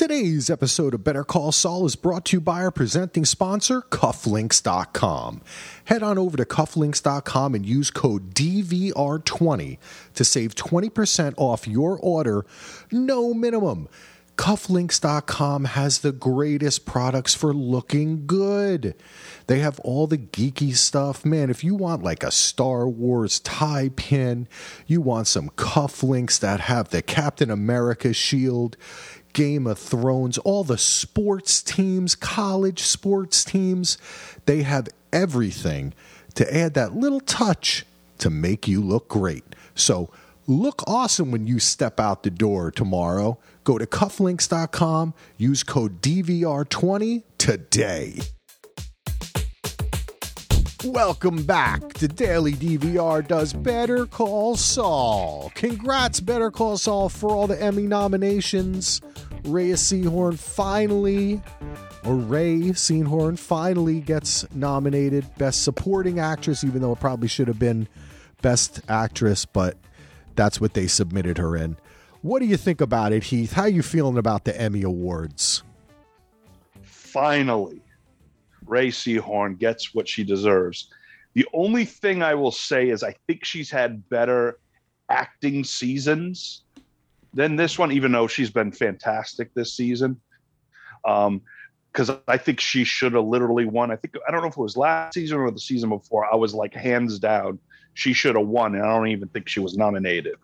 Today's episode of Better Call Saul is brought to you by our presenting sponsor, Cufflinks.com. Head on over to Cufflinks.com and use code DVR20 to save 20% off your order, no minimum. Cufflinks.com has the greatest products for looking good. They have all the geeky stuff. Man, if you want like a Star Wars tie pin, you want some cufflinks that have the Captain America shield, Game of Thrones, all the sports teams, college sports teams, they have everything to add that little touch to make you look great. So, look awesome when you step out the door tomorrow. Go to cufflinks.com, use code DVR20 today. Welcome back to Daily DVR Does Better Call Saul. Congrats, Better Call Saul, for all the Emmy nominations. Rhea Seehorn finally, or Ray Seehorn finally gets nominated Best Supporting Actress, even though it probably should have been Best Actress, but that's what they submitted her in. What do you think about it, Heath? How you feeling about the Emmy Awards? Finally, Ray Seehorn gets what she deserves. The only thing I will say is I think she's had better acting seasons than this one, even though she's been fantastic this season. Um, because I think she should have literally won. I think I don't know if it was last season or the season before. I was like hands down, she should have won, and I don't even think she was nominated.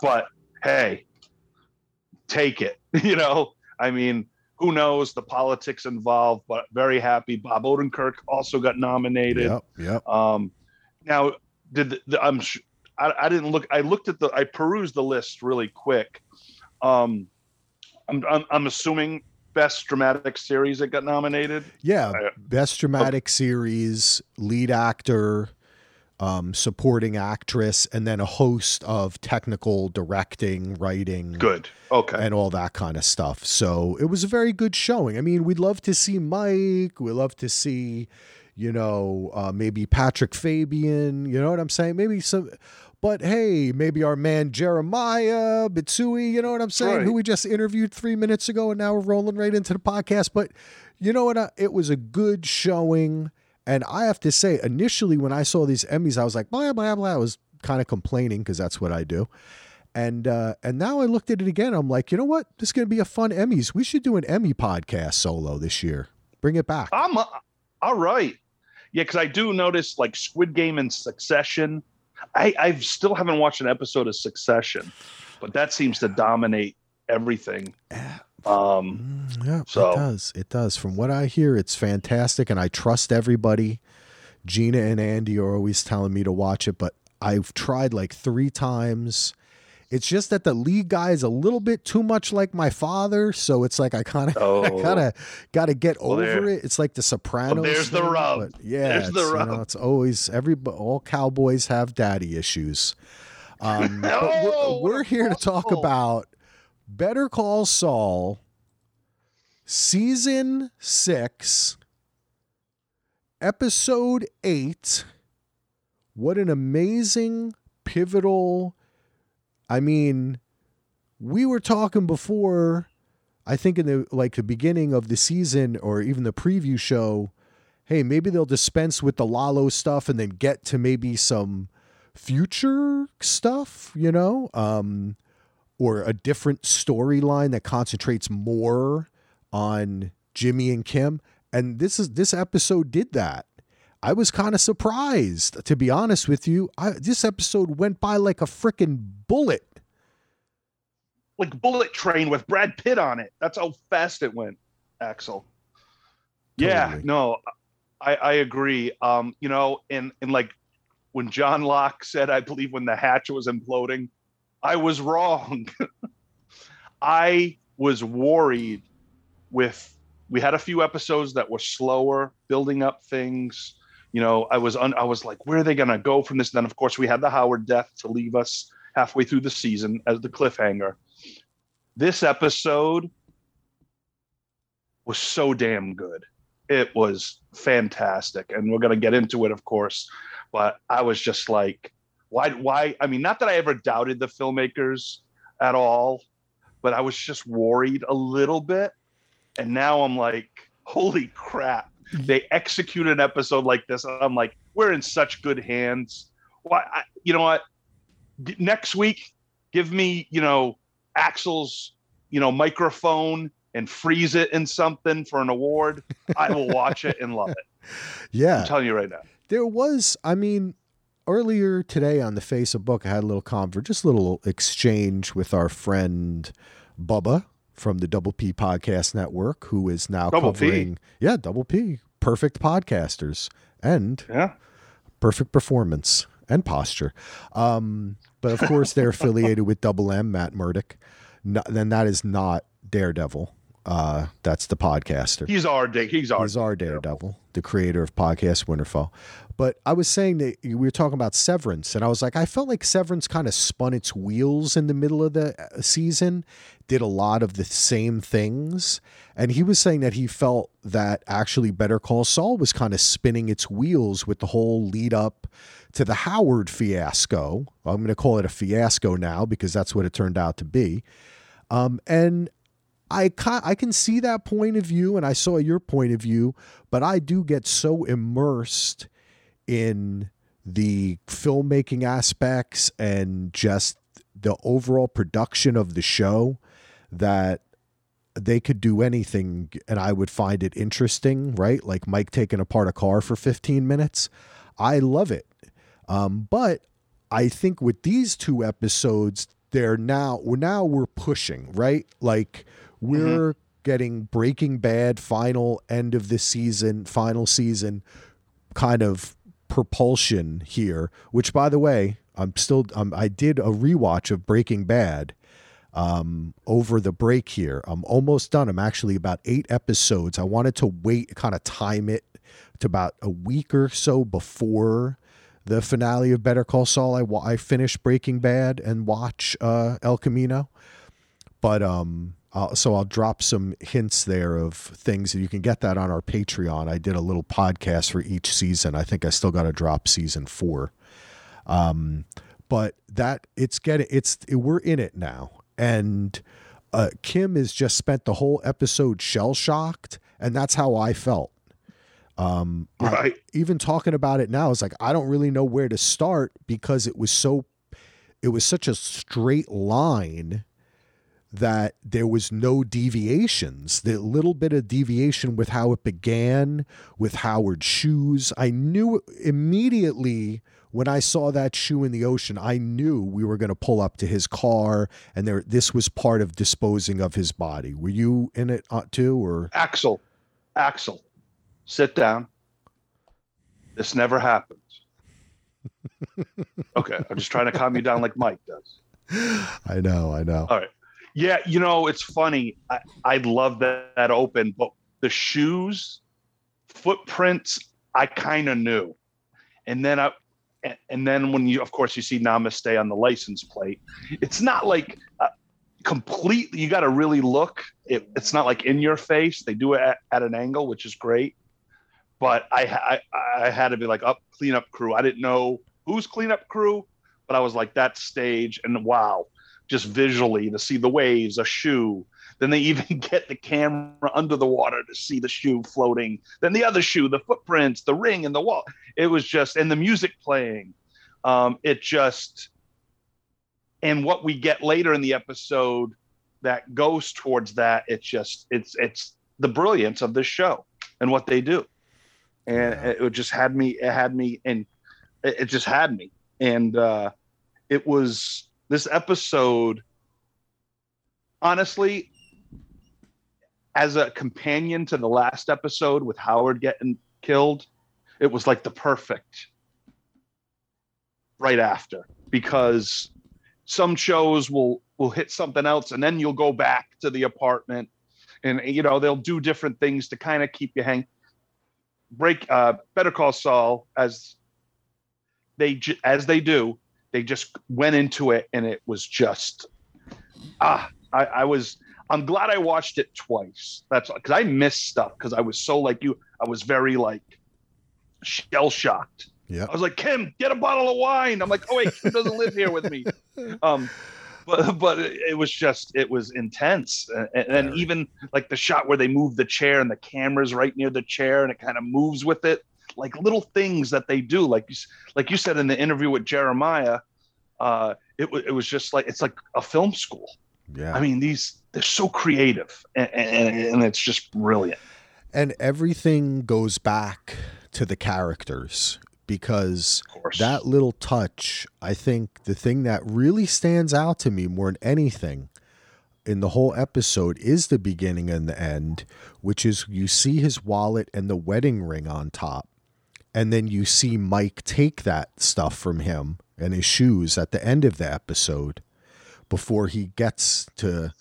But hey, take it. You know, I mean, who knows the politics involved? But very happy. Bob Odenkirk also got nominated. Yep. Yep. Um, now, did the, the, I'm I, I didn't look. I looked at the. I perused the list really quick. Um, I'm, I'm, I'm assuming best dramatic series that got nominated. Yeah, best dramatic series, lead actor, um, supporting actress, and then a host of technical directing, writing, good, okay, and all that kind of stuff. So it was a very good showing. I mean, we'd love to see Mike. We love to see, you know, uh, maybe Patrick Fabian. You know what I'm saying? Maybe some. But hey, maybe our man Jeremiah Bitsui, you know what I'm saying, right. who we just interviewed three minutes ago, and now we're rolling right into the podcast. But you know what? Uh, it was a good showing. And I have to say, initially when I saw these Emmys, I was like, blah, blah, blah. I was kind of complaining because that's what I do. And uh, and now I looked at it again. I'm like, you know what? This is going to be a fun Emmys. We should do an Emmy podcast solo this year. Bring it back. I'm uh, all right. Yeah, because I do notice like Squid Game and Succession I I still haven't watched an episode of Succession, but that seems to dominate everything. Um, mm, yeah, so. it does. It does. From what I hear, it's fantastic, and I trust everybody. Gina and Andy are always telling me to watch it, but I've tried like three times it's just that the lead guy is a little bit too much like my father, so it's like I kind of, oh. Kind of got to get well, over there. it. It's like the Sopranos. Well, there's thing, the rub. Yeah, there's the rub. You know, it's always every all cowboys have daddy issues. Um, no. we're, we're, here to talk about Better Call Saul, season six, episode eight. What an amazing, pivotal I mean, we were talking before, I think in the like the beginning of the season or even the preview show, hey, maybe they'll dispense with the Lalo stuff and then get to maybe some future stuff, you know? Um or a different storyline that concentrates more on Jimmy and Kim. And this is this episode did that. I was kind of surprised, to be honest with you. I, this episode went by like a freaking bullet. Like bullet train with Brad Pitt on it. That's how fast it went, Axel. Totally. Yeah, no, I, I agree. Um, you know, and and like when John Locke said, I believe when the hatch was imploding, I was wrong. I was worried with we had a few episodes that were slower, building up things you know, I was un, I was like, where are they to go from this? And then, of course, we had the Howard death to leave us halfway through the season as the cliffhanger. This episode was so damn good. It was fantastic, and we're to get into it, of course. But I was just like, why? Why? I mean, not that I ever doubted the filmmakers at all, but I was just worried a little bit and now I'm like, holy crap! They execute an episode like this, and I'm like, we're in such good hands. Why? I, you know what? Next week, give me you know Axel's you know microphone and freeze it in something for an award. I will watch it and love it. Yeah, I'm telling you right now. There was, I mean, earlier today on the Facebook, I had a little convert, just a little exchange with our friend Bubba from the Double P Podcast Network, who is now Double covering, P. yeah, Double P, perfect podcasters and Yeah. perfect performance and posture. Um, but of course, they're affiliated with Double M, Matt Murdock. No, then that is not Daredevil. Uh, that's the podcaster. He's our day. He's our. He's our Daredevil, the creator of podcast Winterfell. But I was saying that we were talking about Severance, and I was like, I felt like Severance kind of spun its wheels in the middle of the uh, season, did a lot of the same things. And he was saying that he felt that actually Better Call Saul was kind of spinning its wheels with the whole lead up to the Howard fiasco. I'm going to call it a fiasco now because that's what it turned out to be. Um, and I ca- I can see that point of view, and I saw your point of view, but I do get so immersed in the filmmaking aspects and just the overall production of the show that they could do anything and I would find it interesting, right? Like Mike taking apart a car for 15 minutes. I love it. Um, but I think with these two episodes, they're now now we're pushing, right? Like we're getting Breaking Bad final end of the season, final season kind of propulsion here, which by the way, I'm still um, I did a rewatch of Breaking Bad um, over the break here. I'm almost done. I'm actually about eight episodes. I wanted to wait, kind of time it to about a week or so before the finale of Better Call Saul. I, I finished Breaking Bad and watch uh, El Camino, but um, uh, so I'll drop some hints there of things, and you can get that on our Patreon. I did a little podcast for each season. I think I still got to drop season four. Um, but that it's getting it's we're in it now, and uh, Kim has just spent the whole episode shell shocked, and that's how I felt. Um, I- even talking about it now is like I don't really know where to start because it was so it was such a straight line that there was no deviations. The little bit of deviation with how it began with Howard's shoes. I knew immediately when I saw that shoe in the ocean, I knew we were going to pull up to his car and there this was part of disposing of his body. Were you in it uh, too or Axel, Axel, sit down. This never happens. okay, I'm just trying to calm you down like Mike does. I know, I know. All right. Yeah, you know, it's funny. I, I love that, that open, but the shoes, footprints, I kind of knew. And then I, and- then when you, of course, you see Namaste on the license plate, it's not like uh, completely, you got to really look. It, it's not like in your face. They do it at, at an angle, which is great. But I, I, I had to be like, up cleanup crew. I didn't know who's cleanup crew, but I was like, that stage. And wow, just visually to see the waves, a shoe. Then they even get the camera under the water to see the shoe floating. Then the other shoe, the footprints, the ring, and the wall. It was just, and the music playing. Um, it just, and what we get later in the episode that goes towards that, it's just, it's, it's the brilliance of this show and what they do. And Yeah. it just had me, it had me, and it, it just had me. And uh, it was this episode honestly as a companion to the last episode with howard getting killed it was like the perfect right after. Because some shows will will hit something else and then you'll go back to the apartment and you know they'll do different things to kind of keep you hang break uh better call saul as they as they do they just went into it and it was just ah i, I was i'm glad i watched it twice. That's because i missed stuff because i was so like you i was very like shell shocked. Yeah. i was like kim get a bottle of wine. I'm like oh wait kim doesn't live here with me. Um but but it was just it was intense, and, and even like the shot where they move the chair and the camera's right near the chair and it kind of moves with it, like little things that they do, like like you said in the interview with Jeremiah, uh, it it was just like it's like a film school. Yeah, I mean these they're so creative and, and, and it's just brilliant. And everything goes back to the characters because that little touch, I think the thing that really stands out to me more than anything in the whole episode is the beginning and the end, which is you see his wallet and the wedding ring on top. And then you see Mike take that stuff from him and his shoes at the end of the episode before he gets to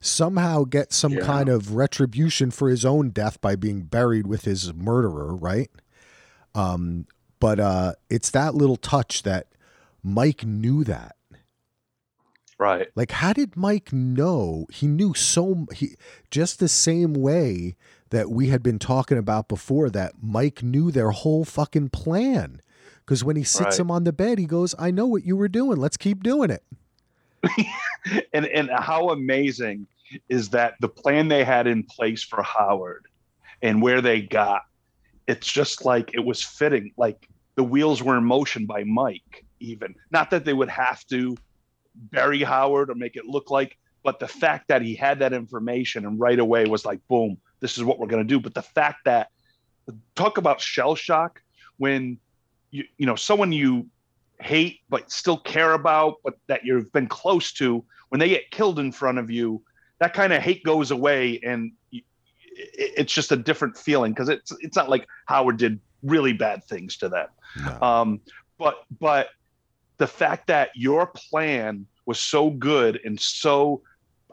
somehow get some yeah. kind of retribution for his own death by being buried with his murderer, right? Um, but uh, it's that little touch that Mike knew that. Right. Like, how did Mike know? He knew so he just the same way that we had been talking about before that Mike knew their whole fucking plan. Because when he sits right. him on the bed, he goes, "I know what you were doing. Let's keep doing it." and and how amazing is that the plan they had in place for Howard and where they got it's just like it was fitting like the wheels were in motion by mike even not that they would have to bury howard or make it look like but the fact that he had that information and right away was like boom this is what we're going to do but the fact that talk about shell shock when you you know someone you hate but still care about but that you've been close to when they get killed in front of you that kind of hate goes away and it's just a different feeling because it's it's not like Howard did really bad things to them. No. Um, but but the fact that your plan was so good and so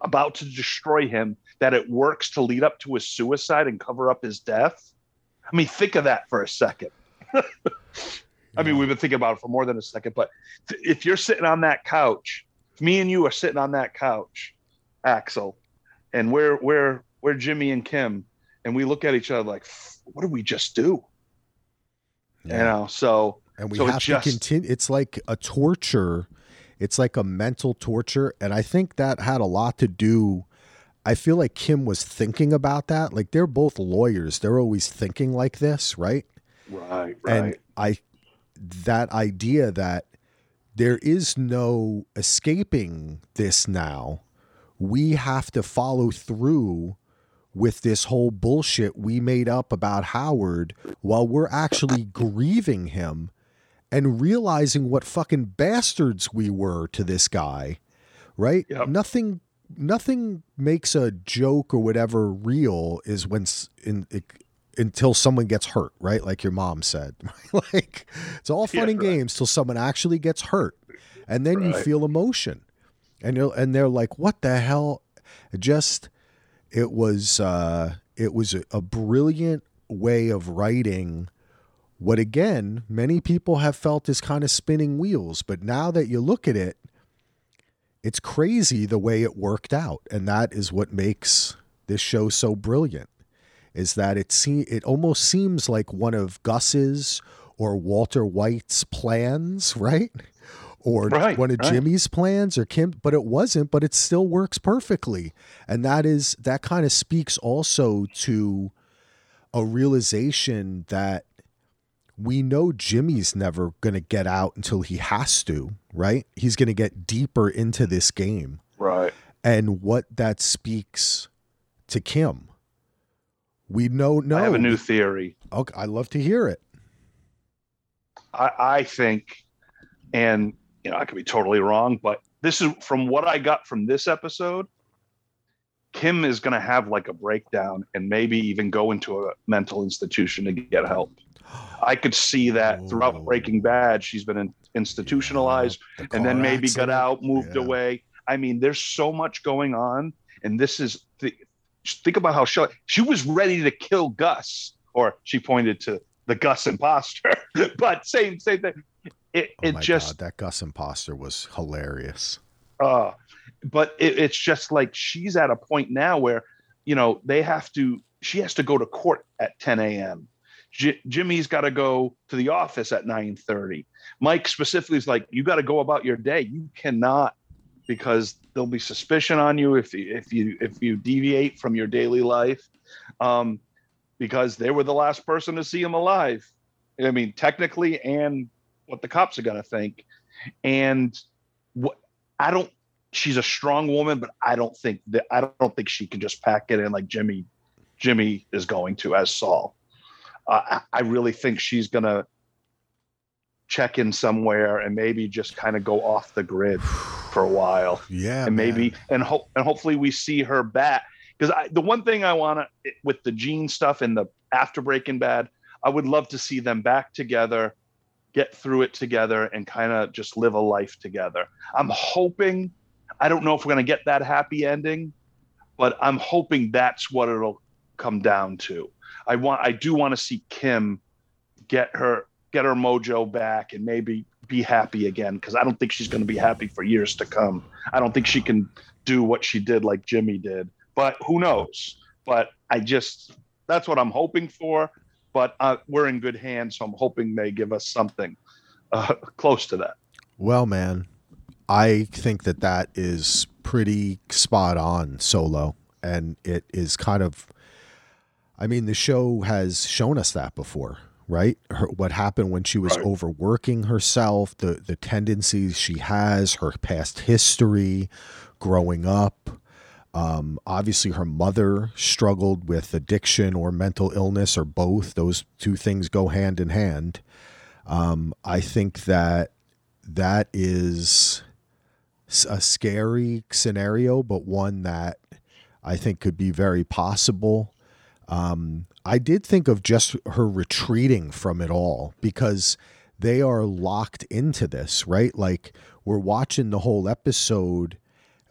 about to destroy him that it works to lead up to his suicide and cover up his death. I mean, think of that for a second. I mean, we've been thinking about it for more than a second, but if you're sitting on that couch, if me and you are sitting on that couch, Axel, and we're we're we're Jimmy and Kim, and we look at each other like, what did we just do? Yeah. You know, so and we so have just, to continue. It's like a torture. It's like a mental torture, and I think that had a lot to do. I feel like Kim was thinking about that. Like they're both lawyers; they're always thinking like this, right? Right, right. And I, that idea that there is no escaping this now. We have to follow through with this whole bullshit we made up about Howard while we're actually grieving him and realizing what fucking bastards we were to this guy. Right? Yep. Nothing nothing makes a joke or whatever real is when in, it, until someone gets hurt, right? Like your mom said. like it's all fun yeah, and right. games till someone actually gets hurt. And then right. you feel emotion. And you and they're like, "What the hell?" Just it was uh, it was a, a brilliant way of writing what again many people have felt is kind of spinning wheels but now that you look at it it's crazy the way it worked out and that is what makes this show so brilliant is that it se- it almost seems like one of Gus's or Walter White's plans right or right, one of right. Jimmy's plans or Kim, but it wasn't, but it still works perfectly. And that is that kind of speaks also to a realization that we know Jimmy's never going to get out until he has to, right? He's going to get deeper into this game. Right. And what that speaks to Kim. We know no. I have a new theory. Okay, I love to hear it. I, I think, and you know, I could be totally wrong, but this is from what I got from this episode. Kim is going to have like a breakdown and maybe even go into a mental institution to get help. I could see that throughout Breaking Bad, she's been in, institutionalized yeah, the and then maybe accident. got out, moved yeah. away. I mean, there's so much going on, and this is the, think about how she she was ready to kill Gus, or she pointed to the Gus imposter, but same same thing it, oh it just God, that Gus imposter was hilarious. Uh, but it, it's just like she's at a point now where you know they have to. She has to go to court at 10 a.m. J- Jimmy's got to go to the office at 9:30. Mike specifically is like, you got to go about your day. You cannot because there'll be suspicion on you if you if you if you deviate from your daily life um, because they were the last person to see him alive i mean technically and what the cops are to think and what i don't she's a strong woman but i don't think that i don't think she can just pack it in like jimmy jimmy is going to as saul uh, I, I really think she's going to check in somewhere and maybe just kind of go off the grid for a while. Yeah, and maybe man. and hope and hopefully we see her back because the one thing I want to with the Gene stuff and the after Breaking Bad, I would love to see them back together, get through it together, and kind of just live a life together. I'm hoping. I don't know if we're going to get that happy ending, but I'm hoping that's what it'll come down to. I want. I do want to see Kim get her get her mojo back and maybe be happy again because I don't think she's going to be happy for years to come. I don't think she can do what she did like Jimmy did, but who knows? But I just that's what I'm hoping for. But uh, we're in good hands, so I'm hoping they give us something uh, close to that. Well, man, I think that that is pretty spot on solo, and it is kind of. I mean, the show has shown us that before right? Her, what happened when she was right. overworking herself, the the tendencies she has, her past history, growing up. Um, obviously, her mother struggled with addiction or mental illness, or both. Those two things go hand in hand. Um, I think that that is a scary scenario, but one that I think could be very possible. Um, I did think of just her retreating from it all because they are locked into this, right? Like we're watching the whole episode.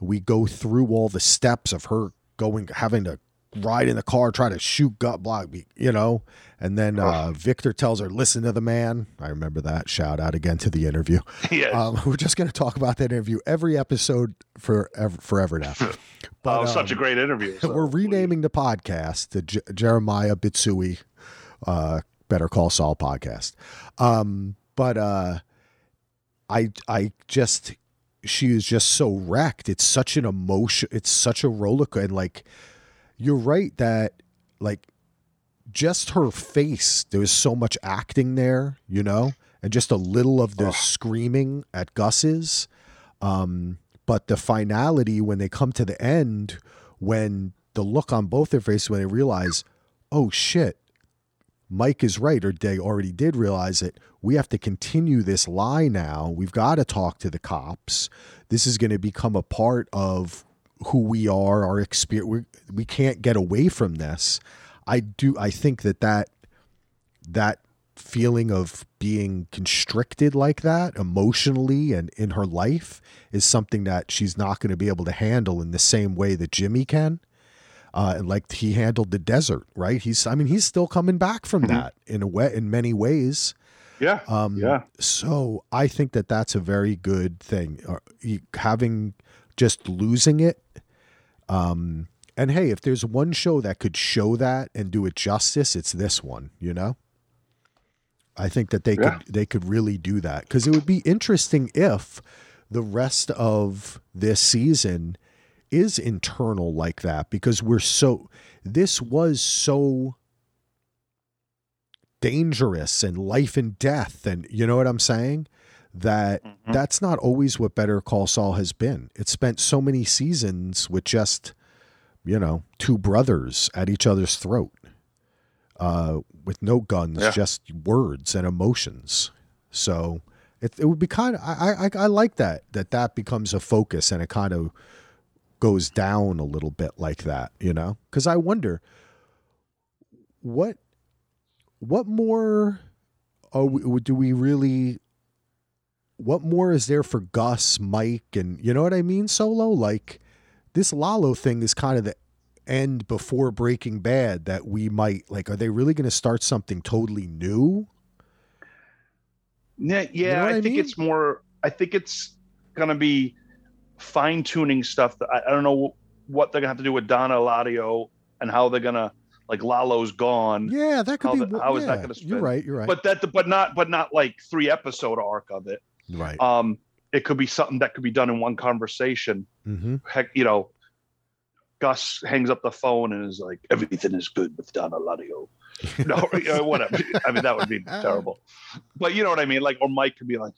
We go through all the steps of her going, having to ride in the car, try to shoot gut block, you know. And then uh, Victor tells her, "Listen to the man." I remember that. Shout out again to the interview. Yes. Um, we're just going to talk about that interview every episode forever, forever now. But, oh, um, such a great interview. So. We're renaming the podcast the J- Jeremiah Bitsui uh, Better Call Saul podcast. Um, but uh, I I just she is just so wrecked. It's such an emotion. It's such a roller coaster. And like you're right that like just her face, there was so much acting there, you know, and just a little of the oh. screaming at Gus's. Um, but the finality when they come to the end, when the look on both their faces when they realize, oh shit, Mike is right, or they already did realize it. We have to continue this lie now. We've got to talk to the cops. This is going to become a part of who we are, our experience. We, we can't get away from this. I do. I think that that that feeling of being constricted like that emotionally and in her life is something that she's not going to be able to handle in the same way that Jimmy can. Uh, like he handled the desert, right? He's, I mean, he's still coming back from mm-hmm. that in a way, in many ways. Yeah. Um, yeah. So I think that that's a very good thing. Uh, having just losing it. Um, and hey, if there's one show that could show that and do it justice, it's this one, you know? I think that they yeah. could they could really do that because it would be interesting if the rest of this season is internal like that because we're so this was so dangerous and life and death and you know what I'm saying that mm-hmm. that's not always what Better Call Saul has been. It spent so many seasons with just you know two brothers at each other's throat uh, with no guns, yeah. just words and emotions. So it, it would be kind of I, I I like that that that becomes a focus and it kind of goes down a little bit like that, you know? Because I wonder what what more we, do we really what more is there for Gus, Mike, and you know what I mean? Solo like this Lalo thing is kind of the end before Breaking Bad that we might like? Are they really going to start something totally new? Yeah, yeah. You know I, I think it's more. I think it's going to be fine tuning stuff. That I, I, don't know what they're going to have to do with Don Eladio and how they're going to like Lalo's gone. Yeah, that could how be. how yeah, is that going to You're right. You're right. But that, but not, but not like three episode arc of it. Right. Um, it could be something that could be done in one conversation. Mm-hmm. Heck, you know, Gus hangs up the phone and is like, "Everything is good with Don Eladio." no, you know, whatever. I mean, that would be terrible. But you know what I mean? Like, or Mike could be like,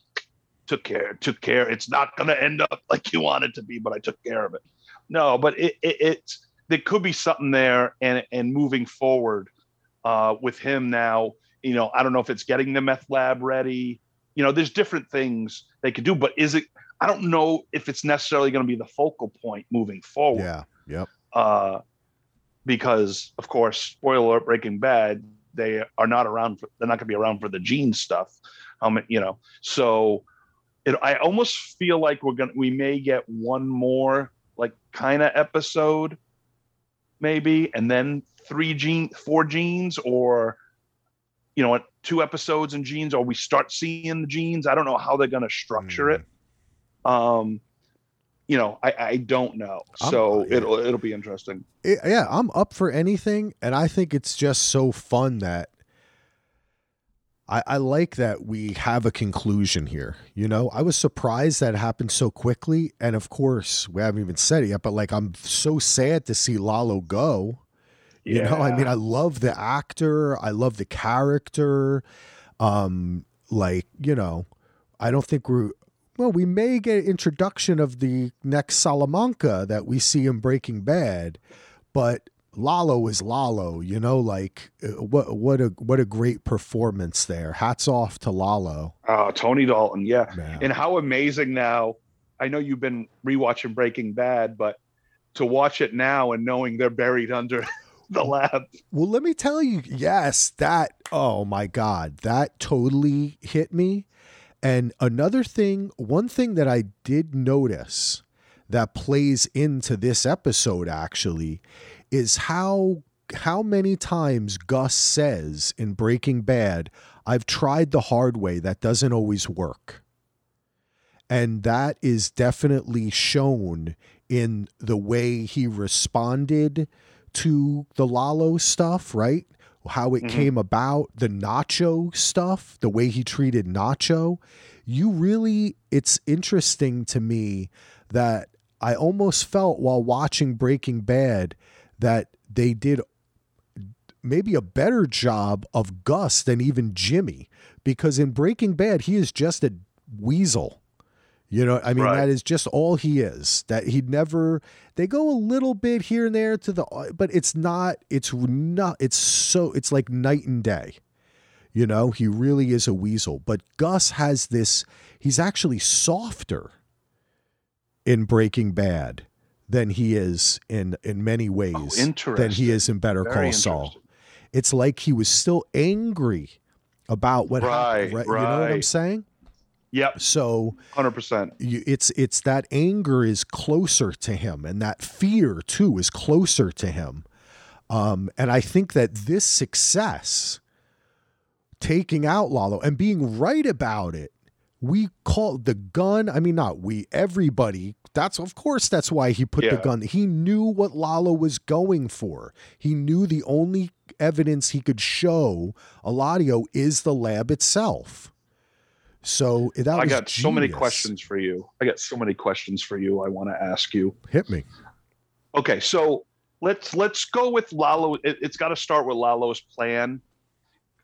"Took care, took care. It's not going to end up like you want it to be, but I took care of it." No, but it, it it's there could be something there, and and moving forward uh, with him now. You know, I don't know if it's getting the meth lab ready. You know, there's different things they could do, but is it? I don't know if it's necessarily going to be the focal point moving forward. Yeah. Yep. Uh, because of course, spoiler alert, Breaking Bad, they are not around. For, they're not going to be around for the Gene stuff. Um, you know, so it, I almost feel like we're gonna we may get one more like kind of episode, maybe, and then three gene, four genes, or you know, two episodes in genes, or we start seeing the genes. I don't know how they're going to structure mm. it. Um, you know, I, I don't know. So I'm, it'll it'll be interesting. It, yeah, I'm up for anything, and I think it's just so fun that I, I like that we have a conclusion here. You know, I was surprised that happened so quickly, and of course, we haven't even said it yet. But like, I'm so sad to see Lalo go. Yeah. You know, I mean, I love the actor, I love the character. Um, like you know, I don't think we're well, we may get introduction of the next Salamanca that we see in Breaking Bad, but Lalo is Lalo, you know, like uh, what what a what a great performance there. Hats off to Lalo. Oh, Tony Dalton, yeah. Man. And how amazing now. I know you've been rewatching Breaking Bad, but to watch it now and knowing they're buried under the lab. Well, let me tell you, yes, that oh my god, that totally hit me and another thing, one thing that I did notice that plays into this episode actually is how how many times Gus says in Breaking Bad, I've tried the hard way, that doesn't always work. And that is definitely shown in the way he responded to the Lalo stuff, right? how it mm-hmm. came about, the Nacho stuff, the way he treated Nacho. You really, it's interesting to me that I almost felt while watching Breaking Bad that they did maybe a better job of Gus than even Jimmy because in Breaking Bad, he is just a weasel. You know, I mean, right. that is just all he is. That he'd never. They go a little bit here and there to the, but it's not. It's not. It's so. It's like night and day. You know, he really is a weasel. But Gus has this. He's actually softer in Breaking Bad than he is in in many oh, ways oh, than he is in Better Very Call Saul. It's like he was still angry about what right, happened. Right? right? You know what I'm saying? Yep. So 100%. It's it's that anger is closer to him and that fear too is closer to him. Um, and I think that this success taking out Lalo and being right about it, we call the gun, I mean not we, everybody that's of course that's why he put yeah. the gun. He knew what Lalo was going for. He knew the only evidence he could show Eladio is the lab itself. So that I got genius. so many questions for you. I got so many questions for you. I want to ask you. Hit me. Okay, so let's let's go with Lalo. It, has got to start with Lalo's plan,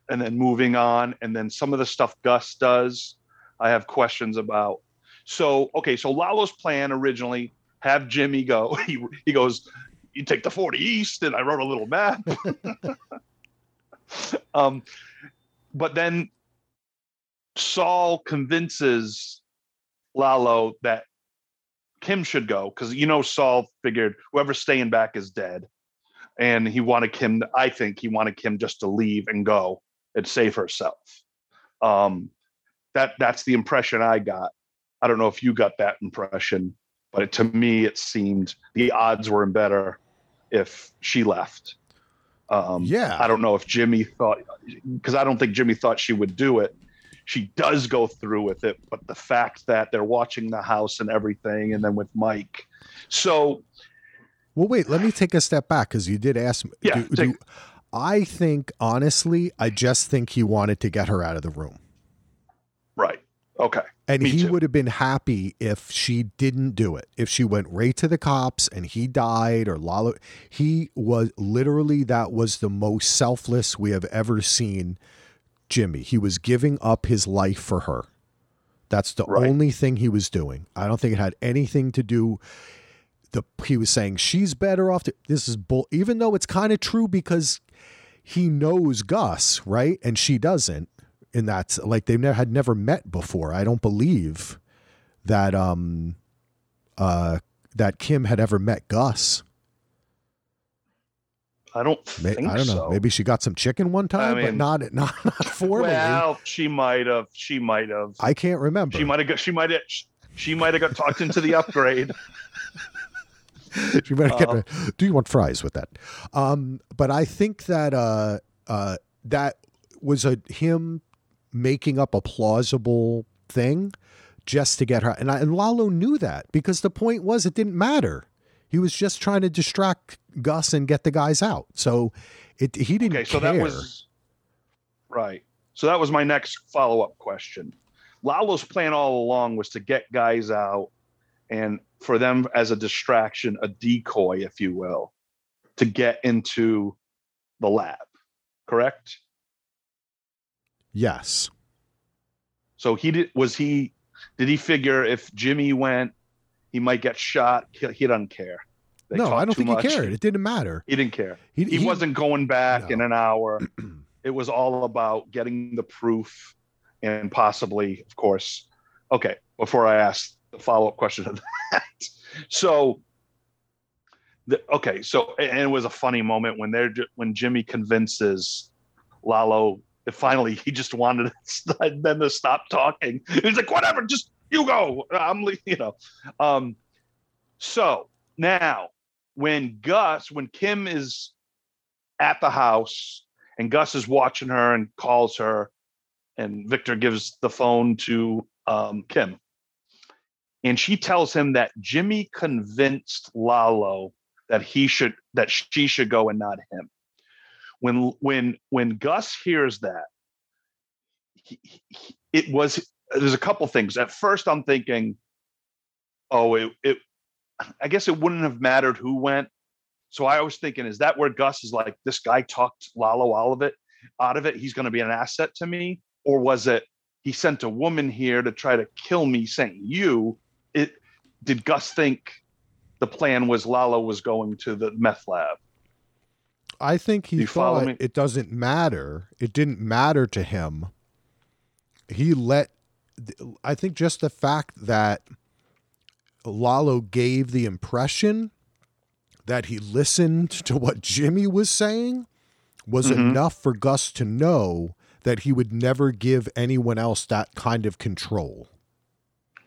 and then moving on, and then some of the stuff Gus does. I have questions about. So okay, so Lalo's plan originally have Jimmy go. He he goes, you take the 40 East, and I wrote a little map. um, but then Saul convinces Lalo that Kim should go because you know Saul figured whoever's staying back is dead, and he wanted Kim. I think he wanted Kim just to leave and go and save herself. Um, that that's the impression I got. I don't know if you got that impression, but to me it seemed the odds were better if she left. Um, yeah, I don't know if Jimmy thought because I don't think Jimmy thought she would do it she does go through with it but the fact that they're watching the house and everything and then with mike so well wait let me take a step back because you did ask me yeah, do, take, do, i think honestly i just think he wanted to get her out of the room right Okay. And Me he too. would have been happy if she didn't do it. If she went right to the cops and he died or Lalo he was literally that was the most selfless we have ever seen Jimmy. He was giving up his life for her. That's the Right. only thing he was doing. I don't think it had anything to do the he was saying she's better off to, this is bull even though it's kind of true because he knows Gus, right? And she doesn't. And that's like they never had never met before. I don't believe that um uh that Kim had ever met Gus. I don't May- think I don't know. so. Maybe she got some chicken one time, but mean- not not not formally. Well, she might have. She might have. I can't remember. She might have got. She might have. She might have got talked into the upgrade. She better get Uh, a- do you want fries with that? Um, but I think that uh, uh, that was a him making up a plausible thing just to get her. And, I, and Lalo knew that because the point was it didn't matter. He was just trying to distract Gus and get the guys out. So it he didn't Okay, so care. that was right. So that was my next follow up question. Lalo's plan all along was to get guys out and for them as a distraction, a decoy, if you will, to get into the lab. Correct? yes. So he did. Was he? Did he figure if Jimmy went, he might get shot? He, he doesn't care. They no, I don't think much. he cared. It didn't matter. He didn't care. He, He, wasn't going back No. in an hour. it was all about getting the proof and possibly, of course. Okay, before I ask the follow up question of that. So, the, okay, so and it was a funny moment when they're when Jimmy convinces Lalo. that Finally, he just wanted them to stop talking. He's like, "Whatever, just you go." I'm, leaving, you know. Um, so now, when Gus, when Kim is at the house and Gus is watching her and calls her, and Victor gives the phone to um, Kim. And she tells him that Jimmy convinced Lalo that he should that she should go and not him. When when when Gus hears that, he, he- it was there's a couple things. At first, I'm thinking, oh, it, it I guess it wouldn't have mattered who went. So I was thinking, is that where Gus is like, this guy talked Lalo out of it, out of it? He's going to be an asset to me, or was it he sent a woman here to try to kill me, saying you? It did Gus think the plan was Lalo was going to the meth lab? I think he thought it doesn't matter. It didn't matter to him. He let, I think just the fact that Lalo gave the impression that he listened to what Jimmy was saying was Mhm. enough for Gus to know that he would never give anyone else that kind of control.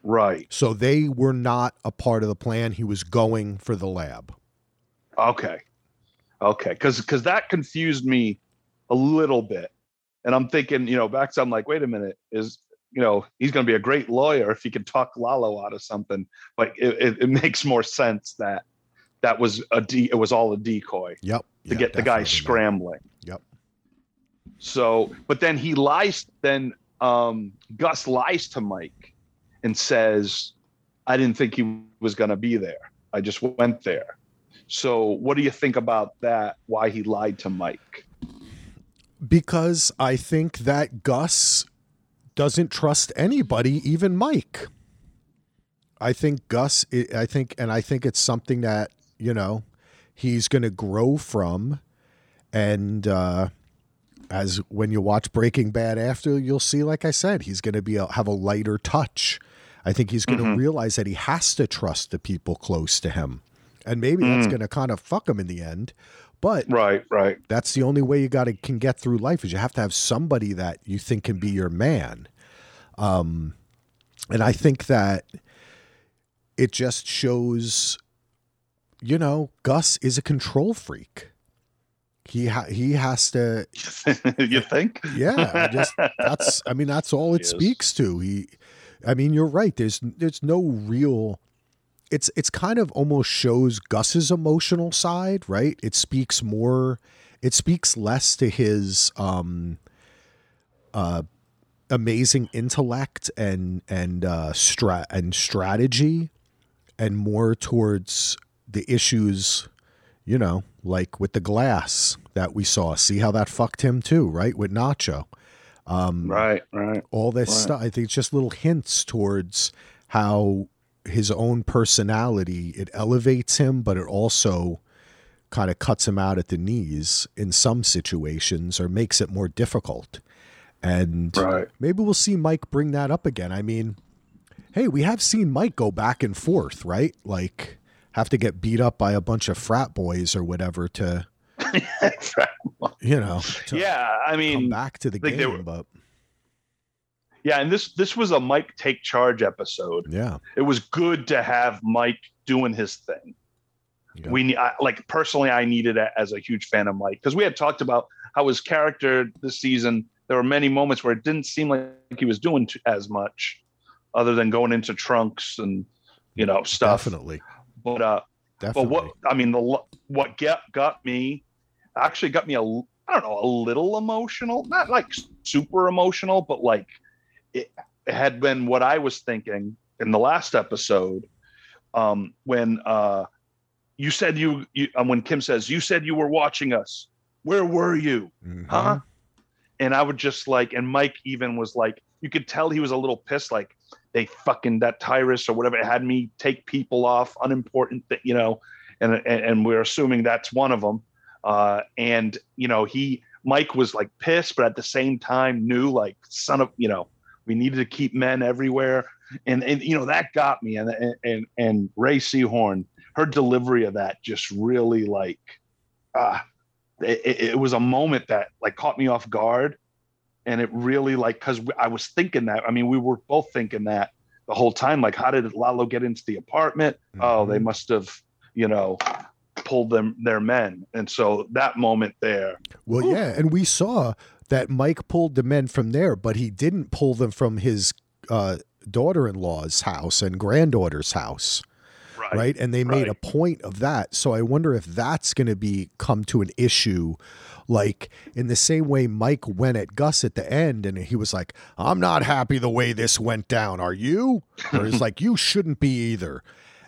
Right. So they were not a part of the plan. He was going for the lab. Okay. Okay. Because because that confused me a little bit, and I'm thinking, you know, back to I'm like, wait a minute, is you know he's going to be a great lawyer if he can talk Lalo out of something, but it, it, it makes more sense that that was a de- it was all a decoy Yep. to get the guy scrambling. Yep. So, but then he lies. Then um, Gus lies to Mike and says, "I didn't think he was going to be there. I just went there." So, what do you think about that? Why he lied to Mike? Because I think that Gus doesn't trust anybody, even Mike. I think Gus, I think, and I think it's something that, you know, he's going to grow from. And uh, as when you watch Breaking Bad after, you'll see, like I said, he's going to be a, have a lighter touch. I think he's going to Mhm. realize that he has to trust the people close to him. And maybe that's Mm. going to kind of fuck him in the end. But Right, right. that's the only way you got to can get through life is you have to have somebody that you think can be your man um and i think that it just shows you know gus is a control freak he ha- he has to you think? yeah I just that's i mean that's all it Yes. speaks to he i mean you're right there's there's no real it's it's kind of almost shows gus's emotional side right? It speaks more it speaks less to his um uh amazing intellect and and uh strat and strategy and more towards the issues you know like with the glass that we saw. See how that fucked him too right? With nacho. Um right right. all this right. stuff i think it's just little hints towards how his own personality it elevates him but it also kind of cuts him out at the knees in some situations or makes it more difficult and right. maybe we'll see Mike bring that up again. I mean, hey, we have seen Mike go back and forth, right? Like have to get beat up by a bunch of frat boys or whatever to you know. yeah, I mean, back to the game, were, but yeah, and this this was a Mike take charge episode. Yeah, it was good to have Mike doing his thing. Yeah. We I, like personally, I needed it as a huge fan of Mike because we had talked about how his character this season there were many moments where it didn't seem like he was doing as much other than going into trunks and you know stuff definitely but uh definitely. but what i mean the what get got me actually got me a i don't know a little emotional not like super emotional but like it, had been what i was thinking in the last episode um when uh you said you, you um, when kim says you said you were watching us where were you mm-hmm. huh and I would just like, and Mike even was like, you could tell he was a little pissed, like they fucking that Tyrus or whatever it had me take people off, unimportant, that you know, and and, and we're assuming that's one of them. Uh, and you know, he Mike was like pissed, but at the same time knew like son of you know, we needed to keep men everywhere, and and you know that got me, and and and Rhea Seehorn, her delivery of that just really like, ah, it, it, was a moment that like caught me off guard and it really like because i was thinking that i mean we were both thinking that the whole time like how did lalo get into the apartment mm-hmm. oh they mm-hmm. must have you know pulled them their men and so that moment there well whew. yeah and we saw that mike pulled the men from there but he didn't pull them from his uh, daughter-in-law's house and granddaughter's house. Right, right? and they made right. a point of that. So i wonder if that's going to be come to an issue like in the same way mike went at gus at the end and he was like i'm not happy the way this went down. Are you? Or he's like you shouldn't be either.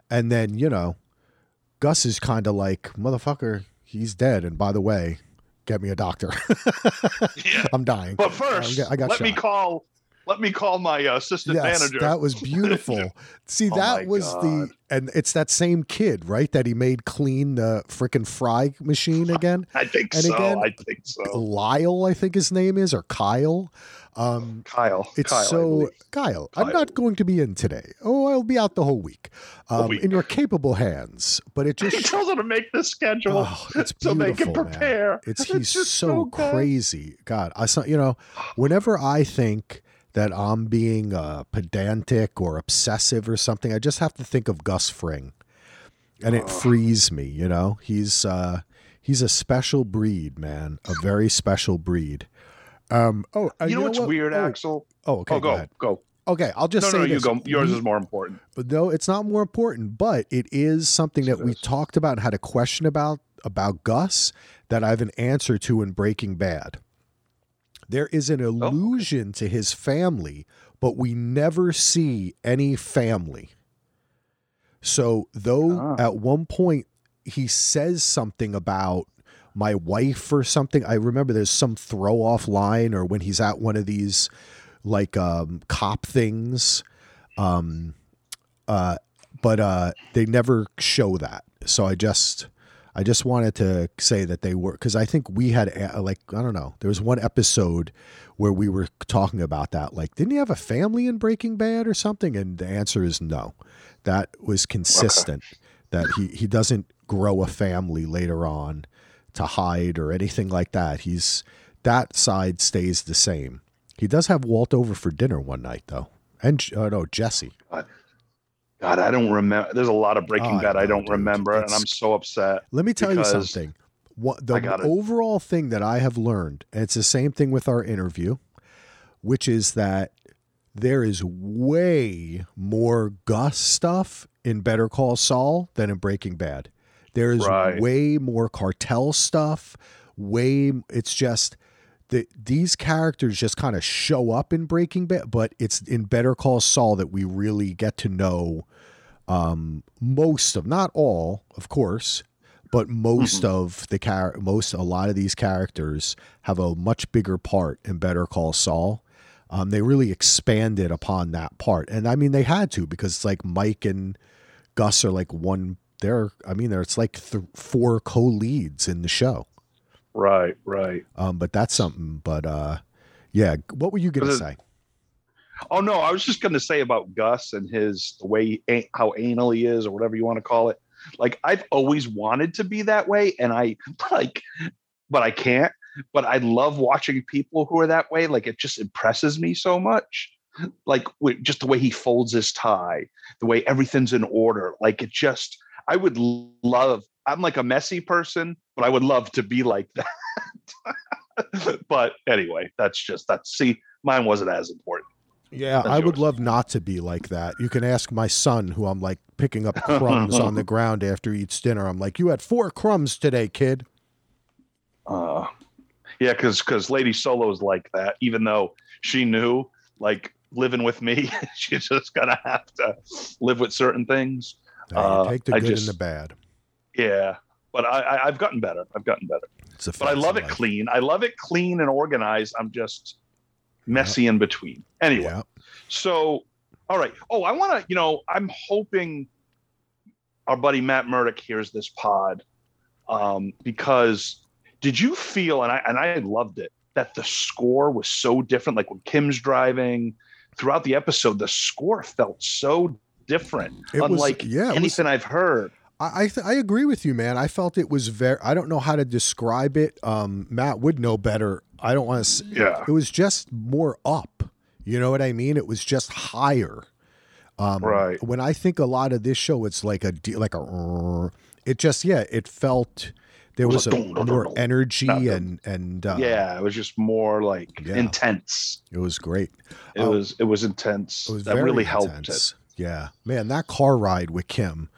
And then you know gus is kind of like motherfucker he's dead. And by the way get me a doctor yeah. i'm dying but first I got let shot. me call let me call my uh, assistant yes, manager. That was beautiful. See, oh that was God. the and it's that same kid, right? That he made clean the freaking fry machine again. I think and so. Again, I think so. Lyle, I think his name is, or Kyle. Um, Kyle. It's Kyle, so Kyle, Kyle, I'm not going to be in today. Oh, I'll be out the whole week. Um, week. In your capable hands. But it just he tells them to make the schedule oh, it's so they can prepare. Man. It's, it's he's so, so crazy. God, I saw you know, whenever I think that I'm being uh, pedantic or obsessive or something. I just have to think of Gus Fring, and it frees me. You know, he's uh, he's a special breed, man, a very special breed. Um, oh, uh, you, know, know what's what? weird, oh, Axel? Oh, okay. Oh, go, go. go. Okay, I'll just no, say no, this. you go. Yours we, is more important. No, it's not more important, but it is something that we talked about and had a question about about Gus that I have an answer to in Breaking Bad. There is an allusion oh. to his family, but we never see any family. So, though ah. at one point he says something about my wife or something, I remember there's some throw off line or when he's at one of these like um, cop things. Um, uh, but uh, they never show that. So I just I just wanted to say that they were because I think we had like I don't know. There was one episode where we were talking about that. Like, didn't he have a family in Breaking Bad or something? And the answer is no. That was consistent. Okay. That he he doesn't grow a family later on to hide or anything like that. He's that side stays the same. He does have Walt over for dinner one night though, and uh, no Jesse. God, I don't remember. There's a lot of Breaking oh, Bad I, don't dude. remember, it's, and I'm so upset. Let me tell you something. What, the overall thing that I have learned, and it's the same thing with our interview, which is that there is way more Gus stuff in Better Call Saul than in Breaking Bad. There's right. way more cartel stuff. Way, it's just that these characters just kind of show up in Breaking Bad, but it's in Better Call Saul that we really get to know um, most of, not all, of course, but most mm-hmm. of the char- most a lot of these characters have a much bigger part in Better Call Saul. Um, they really expanded upon that part, and I mean they had to because it's like Mike and Gus are like one. They're I mean there's like th- four co-leads in the show. Right, right. Um, but that's something. But uh, yeah, what were you gonna say? Oh no, I was just gonna say about Gus and his the way how anal he is, or whatever you want to call it. Like I've always wanted to be that way, and I like, but I can't. But I love watching people who are that way. Like it just impresses me so much. Like just the way he folds his tie, the way everything's in order. Like it just, I would love. I'm like a messy person, but I would love to be like that. but anyway, that's just that's see, mine wasn't as important. Yeah, I would love not to be like that. You can ask my son, who I'm like picking up crumbs on the ground after he eats dinner. I'm like, you had four crumbs today, kid. Uh, yeah, because because Lady Solo's like that. Even though she knew, like living with me, she's just gonna have to live with certain things. Uh, take the good just, and the bad. Yeah, but I, I have gotten better. I've gotten better. but I love it life. clean. I love it clean and organized. I'm just messy in between. Anyway, so all right. Oh, I want to. You know, I'm hoping our buddy Matt Murdock hears this pod um, because did you feel and I and I loved it that the score was so different? Like when Kim's driving throughout the episode, the score felt so different, it unlike was, yeah, anything was, I've heard. I th- I agree with you, man. I felt it was very. I don't know how to describe it. Um, Matt would know better. I don't want to. Yeah. It was just more up. You know what I mean? It was just higher. Um, right. When I think a lot of this show, it's like a like a. It just yeah. It felt there was, was a, a more energy and and uh, yeah. It was just more like yeah. intense. It was great. It um, was it was intense. It was that really intense. helped it. Yeah, man, that car ride with Kim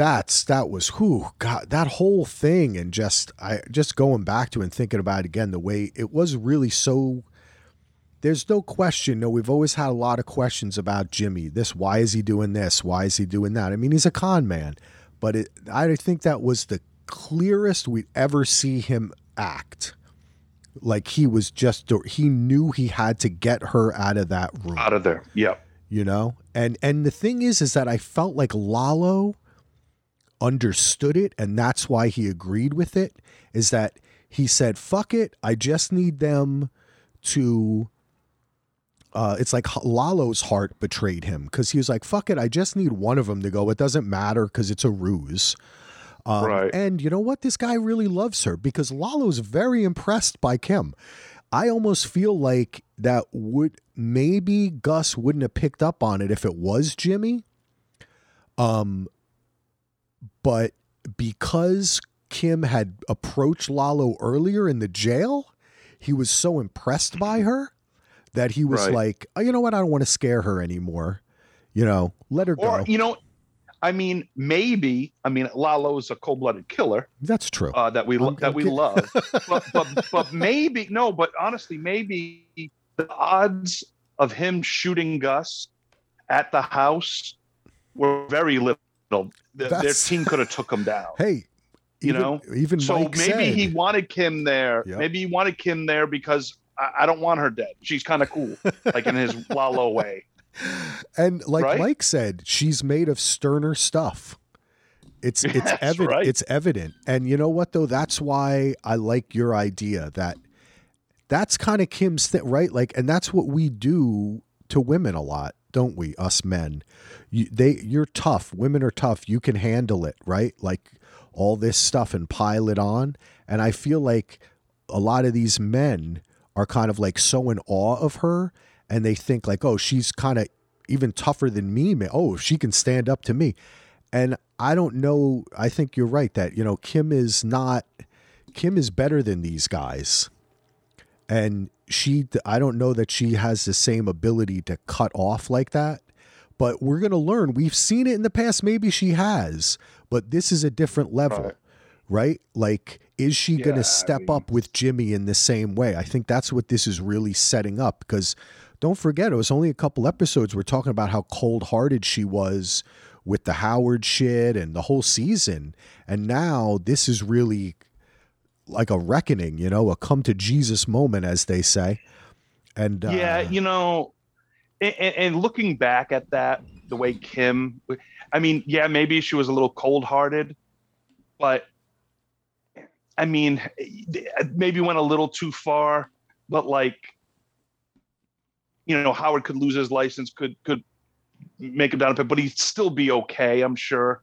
that's that was who God that whole thing and just I just going back to and thinking about it again the way it was really so there's no question. No we've always had a lot of questions about Jimmy. This why is he doing this? Why is he doing that? I mean he's a con man but it, I think that was the clearest we'd ever see him act. Like he was just he knew he had to get her out of that room. Out of there. Yep you know and and the thing is is that I felt like Lalo understood it and that's why he agreed with it is that he said fuck it i just need them to uh, it's like Lalo's heart betrayed him because he was like, "Fuck it, I just need one of them to go. It doesn't matter because it's a ruse." Um, right. And you know what? This guy really loves her because Lalo's very impressed by Kim. I almost feel like that would maybe Gus wouldn't have picked up on it if it was Jimmy. Um, but because Kim had approached Lalo earlier in the jail, he was so impressed by her that he was right. like, oh, you know what? I don't want to scare her anymore. You know, let her or, go. You know, I mean, maybe. I mean, Lalo is a cold-blooded killer. That's true. Uh, that we lo- that we love. but, but but maybe no. But honestly, maybe the odds of him shooting Gus at the house were very little their team could have took him down. Hey, you even, know, even so Mike maybe said, he wanted Kim there. Yep. Maybe he wanted Kim there because I, I don't want her dead. She's kind of cool, like in his Lalo way. And like right? Mike said, she's made of sterner stuff. It's it's evident. Right. It's evident. And you know what though? That's why I like your idea that that's kind of Kim's thing, right? Like, and that's what we do to women a lot, don't we? Us men you, they you're tough. Women are tough. You can handle it, right? Like all this stuff and pile it on. And I feel like a lot of these men are kind of like so in awe of her and they think like, oh, she's kind of even tougher than me. Oh, she can stand up to me. And I don't know. I think you're right that, you know, Kim is not, Kim is better than these guys. And she, I don't know that she has the same ability to cut off like that but we're going to learn. We've seen it in the past. Maybe she has, but this is a different level, right? right? Like, is she yeah, going to step I mean, up with Jimmy in the same way? I think that's what this is really setting up because don't forget, it was only a couple episodes. We're talking about how cold hearted she was with the Howard shit and the whole season. And now this is really like a reckoning, you know, a come to Jesus moment, as they say. And uh, yeah, you know, and, and looking back at that, the way Kim, I mean, yeah, maybe she was a little cold hearted, but I mean, maybe went a little too far, but like, you know, Howard could lose his license, could could make him down a bit, but he'd still be okay, I'm sure,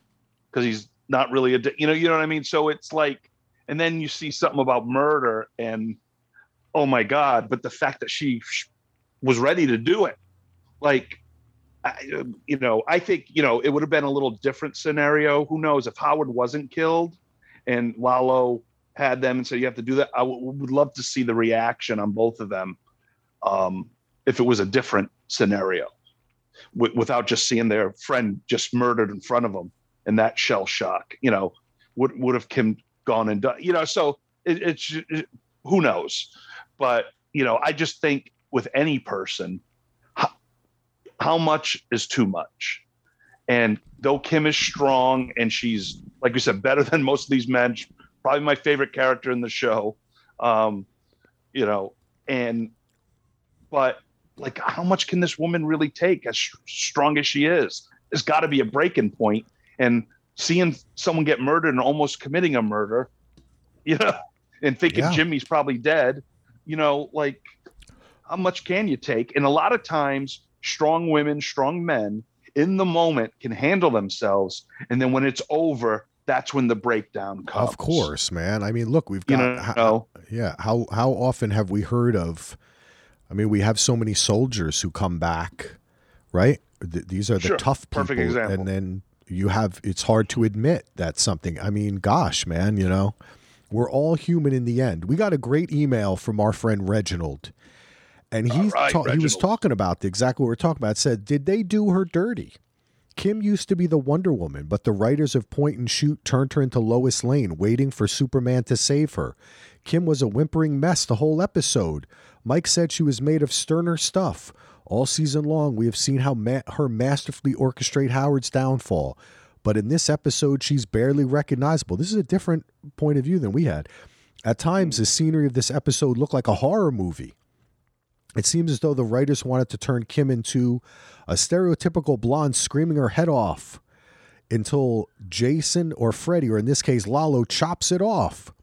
because he's not really a, you know, you know what I mean. So it's like, and then you see something about murder, and oh my god! But the fact that she was ready to do it, like, I, you know, I think you know it would have been a little different scenario. Who knows if Howard wasn't killed, and Lalo had them and said you have to do that. I w- would love to see the reaction on both of them. Um, if it was a different scenario w- without just seeing their friend just murdered in front of them and that shell shock, you know, would, would have Kim gone and done, you know, so it, it's it, who knows, but you know, I just think with any person, how, how much is too much? And though Kim is strong and she's, like you said, better than most of these men, probably my favorite character in the show. Um, you know, and but like how much can this woman really take as strong as she is? There's got to be a breaking point and seeing someone get murdered and almost committing a murder you know and thinking yeah. jimmy's probably dead you know like how much can you take? And a lot of times strong women strong men in the moment can handle themselves and then when it's over that's when the breakdown comes. of course man. I mean look we've got you know, how, yeah how how often have we heard of I mean, we have so many soldiers who come back, right? Th- these are the sure. tough people, Perfect example. and then you have. It's hard to admit that something. I mean, gosh, man, you know, we're all human in the end. We got a great email from our friend Reginald, and he right, ta- he was talking about the, exactly what we're talking about. It said, did they do her dirty? Kim used to be the Wonder Woman, but the writers of Point and Shoot turned her into Lois Lane, waiting for Superman to save her. Kim was a whimpering mess the whole episode. Mike said she was made of sterner stuff. All season long, we have seen how ma- her masterfully orchestrate Howard's downfall. But in this episode, she's barely recognizable. This is a different point of view than we had. At times, the scenery of this episode looked like a horror movie. It seems as though the writers wanted to turn Kim into a stereotypical blonde screaming her head off until Jason or Freddy, or in this case, Lalo, chops it off.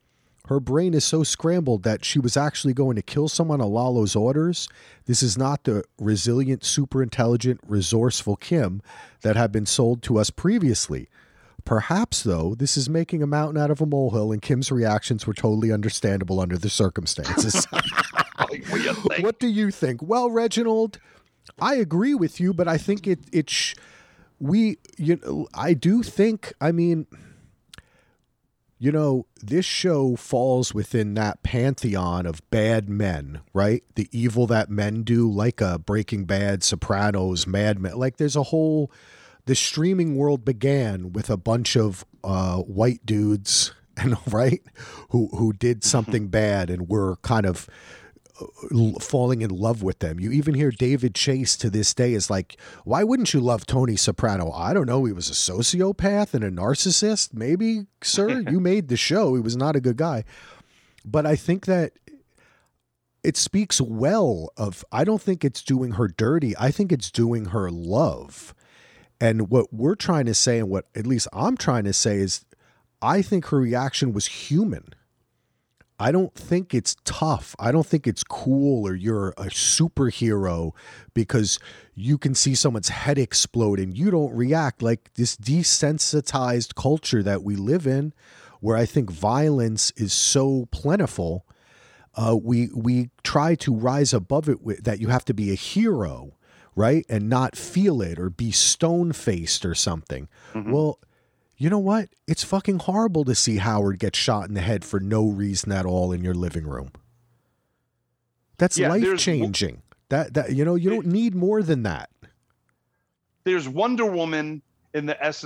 Her brain is so scrambled that she was actually going to kill someone on Lalo's orders. This is not the resilient, super intelligent, resourceful Kim that had been sold to us previously. Perhaps, though, this is making a mountain out of a molehill, and Kim's reactions were totally understandable under the circumstances. what do you think? Well, Reginald, I agree with you, but I think it it sh- we you know, I do think I mean you know, this show falls within that pantheon of bad men, right? The evil that men do, like a Breaking Bad, Sopranos, Mad Men. Like there's a whole. The streaming world began with a bunch of uh, white dudes, and right, who who did mm-hmm. something bad and were kind of falling in love with them. You even hear David Chase to this day is like, why wouldn't you love Tony Soprano? I don't know. He was a sociopath and a narcissist. Maybe, sir, you made the show. He was not a good guy. But I think that it speaks well of, I don't think it's doing her dirty. I think it's doing her love. And what we're trying to say, and what at least I'm trying to say, is I think her reaction was human I don't think it's tough. I don't think it's cool or you're a superhero because you can see someone's head explode and you don't react like this desensitized culture that we live in where I think violence is so plentiful. Uh, we we try to rise above it with, that you have to be a hero, right? And not feel it or be stone faced or something. Mm-hmm. Well, you know what? It's fucking horrible to see Howard get shot in the head for no reason at all in your living room. That's yeah, life changing. That that you know, you don't need more than that. There's Wonder Woman in the S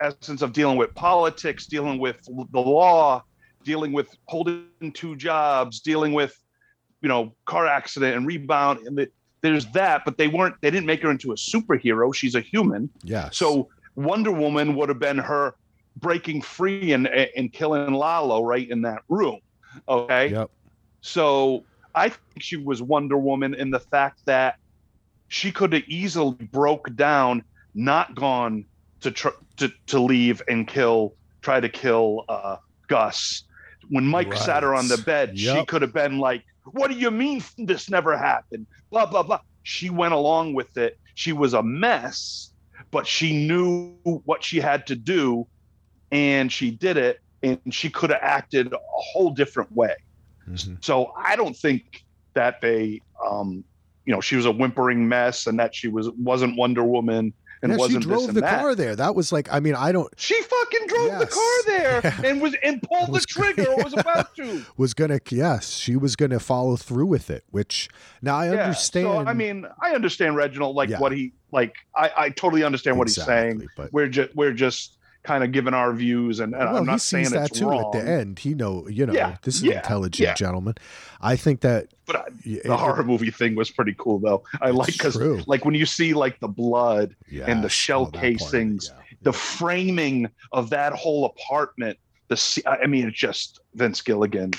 essence of dealing with politics, dealing with the law, dealing with holding two jobs, dealing with you know car accident and rebound and the, there's that but they weren't they didn't make her into a superhero she's a human yeah so wonder woman would have been her breaking free and and killing lalo right in that room okay yep so i think she was wonder woman in the fact that she could have easily broke down not gone to tr- to to leave and kill try to kill uh gus when Mike right. sat her on the bed, yep. she could have been like, What do you mean this never happened? Blah, blah, blah. She went along with it. She was a mess, but she knew what she had to do and she did it. And she could have acted a whole different way. Mm-hmm. So I don't think that they, um, you know, she was a whimpering mess and that she was wasn't Wonder Woman and yeah, wasn't she drove the that. car there. That was like, I mean, I don't. She fucking drove yes. the car there yeah. and was and pulled was, the trigger. or was about to. Was gonna yes, she was gonna follow through with it. Which now I yeah, understand. So I mean, I understand Reginald like what he like. I I totally understand what exactly, he's saying. But we're just we're just kind of giving our views and, and well, I'm not saying that too wrong. at the end. He know, you know, yeah, this is yeah, intelligent yeah. gentleman. I think that but I, the it, horror movie thing was pretty cool though. I like cuz like when you see like the blood and the oh, shell casings, the framing of that whole apartment, the I mean it's just Vince Gilligan,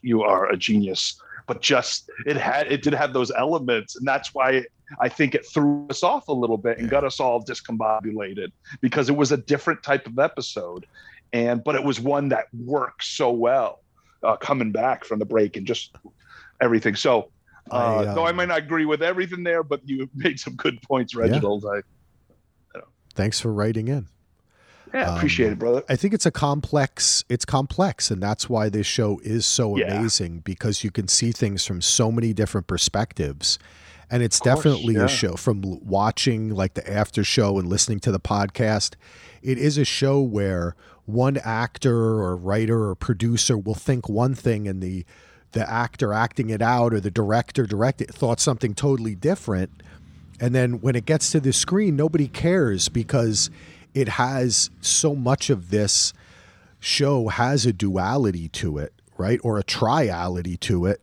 you are a genius. But just it had it did have those elements and that's why I think it threw us off a little bit and yeah. got us all discombobulated because it was a different type of episode, and but it was one that worked so well uh, coming back from the break and just everything. So, uh, I, uh, though I might not agree with everything there, but you made some good points, Reginald. Yeah. I, Thanks for writing in. Yeah, appreciate um, it, brother. I think it's a complex. It's complex, and that's why this show is so yeah. amazing because you can see things from so many different perspectives and it's course, definitely yeah. a show from watching like the after show and listening to the podcast. It is a show where one actor or writer or producer will think one thing and the the actor acting it out or the director directed thought something totally different. And then when it gets to the screen nobody cares because it has so much of this show has a duality to it right? Or a triality to it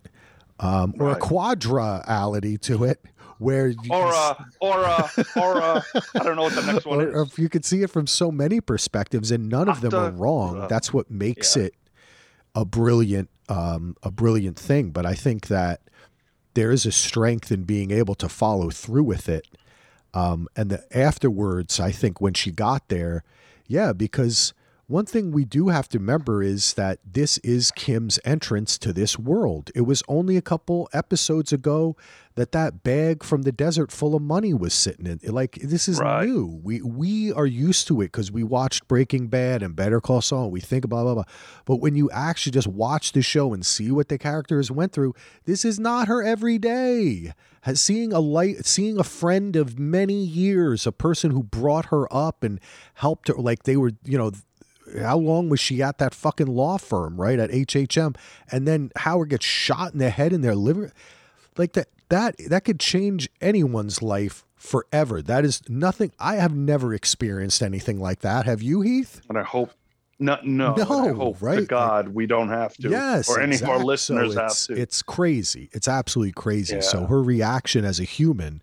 um, or right. a quadrality to it where or a, or a, or a, I don't know what the next one or, is. If you could see it from so many perspectives and none of them are wrong. Uh, That's what makes yeah. it a brilliant um, a brilliant thing. But I think that there is a strength in being able to follow through with it. Um, and the afterwards, I think when she got there, yeah, because one thing we do have to remember is that this is Kim's entrance to this world. It was only a couple episodes ago that that bag from the desert full of money was sitting in. Like this is right. new. We we are used to it because we watched Breaking Bad and Better Call Saul. And we think blah blah blah. But when you actually just watch the show and see what the characters went through, this is not her every day. Seeing a light, seeing a friend of many years, a person who brought her up and helped her, like they were, you know how long was she at that fucking law firm, right? At HHM. And then Howard gets shot in the head in their liver. Like that that that could change anyone's life forever. That is nothing I have never experienced anything like that. Have you, Heath? And I hope no, no, no I hope right? to God we don't have to. Yes, or any exactly. of our listeners so have to. It's crazy. It's absolutely crazy. Yeah. So her reaction as a human,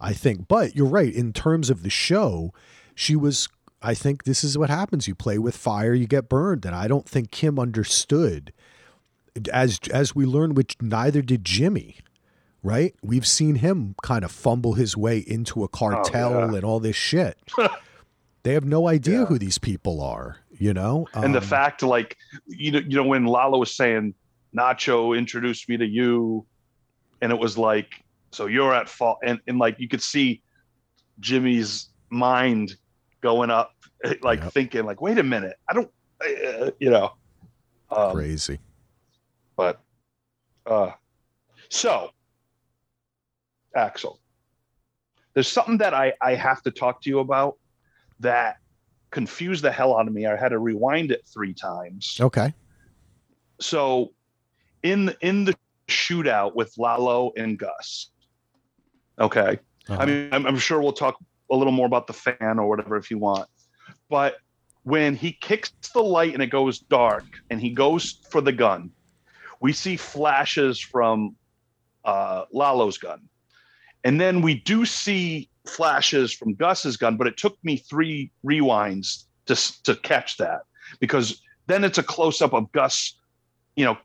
I think. But you're right. In terms of the show, she was I think this is what happens. You play with fire, you get burned. And I don't think Kim understood as as we learned, which neither did Jimmy. Right? We've seen him kind of fumble his way into a cartel oh, yeah. and all this shit. they have no idea yeah. who these people are, you know? And um, the fact like you know, you know, when Lalo was saying Nacho introduced me to you, and it was like, so you're at fault and, and like you could see Jimmy's mind going up, like yep. thinking, like, wait a minute, I don't, uh, you know, um, crazy. But, uh, so, Axel, there's something that I I have to talk to you about that confused the hell out of me. I had to rewind it three times. Okay. So, in in the shootout with Lalo and Gus. Okay. Uh-huh. I mean, I'm, I'm, sure we'll talk a little more about the fan or whatever if you want. But when he kicks the light and it goes dark and he goes for the gun, we see flashes from uh, Lalo's gun. And then we do see flashes from Gus's gun, but it took me three rewinds to, to catch that because then it's a close up of Gus, you know,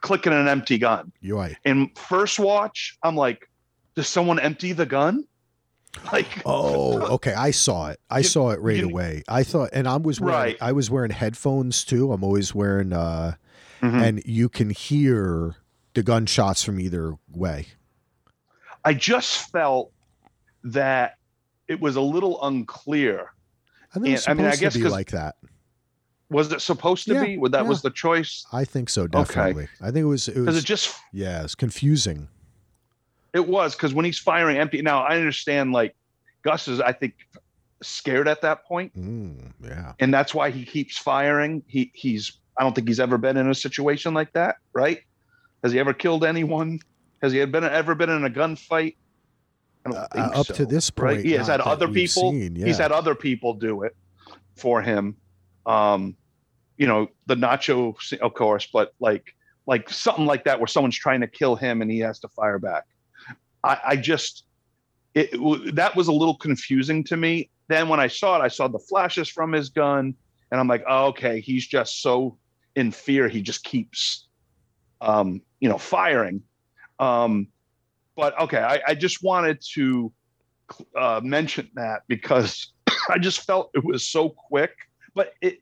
clicking an empty gun. You're right. In first watch, I'm like, does someone empty the gun? Like, oh, okay. I saw it. I you, saw it right you, away. I thought, and I was wearing, right. I was wearing headphones too. I'm always wearing, uh, mm-hmm. and you can hear the gunshots from either way. I just felt that it was a little unclear. I supposed I mean, I guess to be like that. Was it supposed to yeah, be? Well, that yeah. was the choice. I think so. Definitely. Okay. I think it was. It was. It just. Yeah, it's confusing. It was because when he's firing empty. Now I understand. Like Gus is, I think, scared at that point. Mm, yeah. And that's why he keeps firing. He he's. I don't think he's ever been in a situation like that. Right? Has he ever killed anyone? Has he been ever been in a gunfight? Uh, up so, to this point, right? he has had other people. Seen, yeah. He's had other people do it for him. Um, you know, the nacho, of course, but like like something like that where someone's trying to kill him and he has to fire back. I, I just it, that was a little confusing to me. Then when I saw it, I saw the flashes from his gun, and I'm like, oh, okay, he's just so in fear, he just keeps, um, you know, firing. Um, but okay, I, I just wanted to uh, mention that because I just felt it was so quick, but it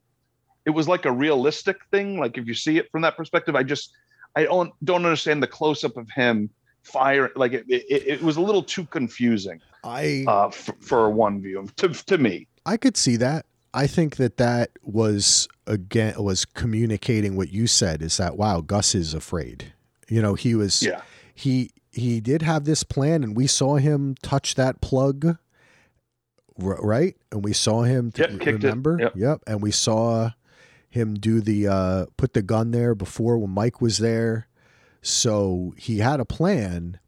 it was like a realistic thing. Like if you see it from that perspective, I just I don't don't understand the close up of him fire. Like it, it, it was a little too confusing. I uh, for, for one view to to me. I could see that. I think that that was again was communicating what you said is that wow Gus is afraid. You know he was yeah he he did have this plan, and we saw him touch that plug, right? And we saw him. Yep, remember? Yep. yep. And we saw him do the uh, put the gun there before when Mike was there. So he had a plan,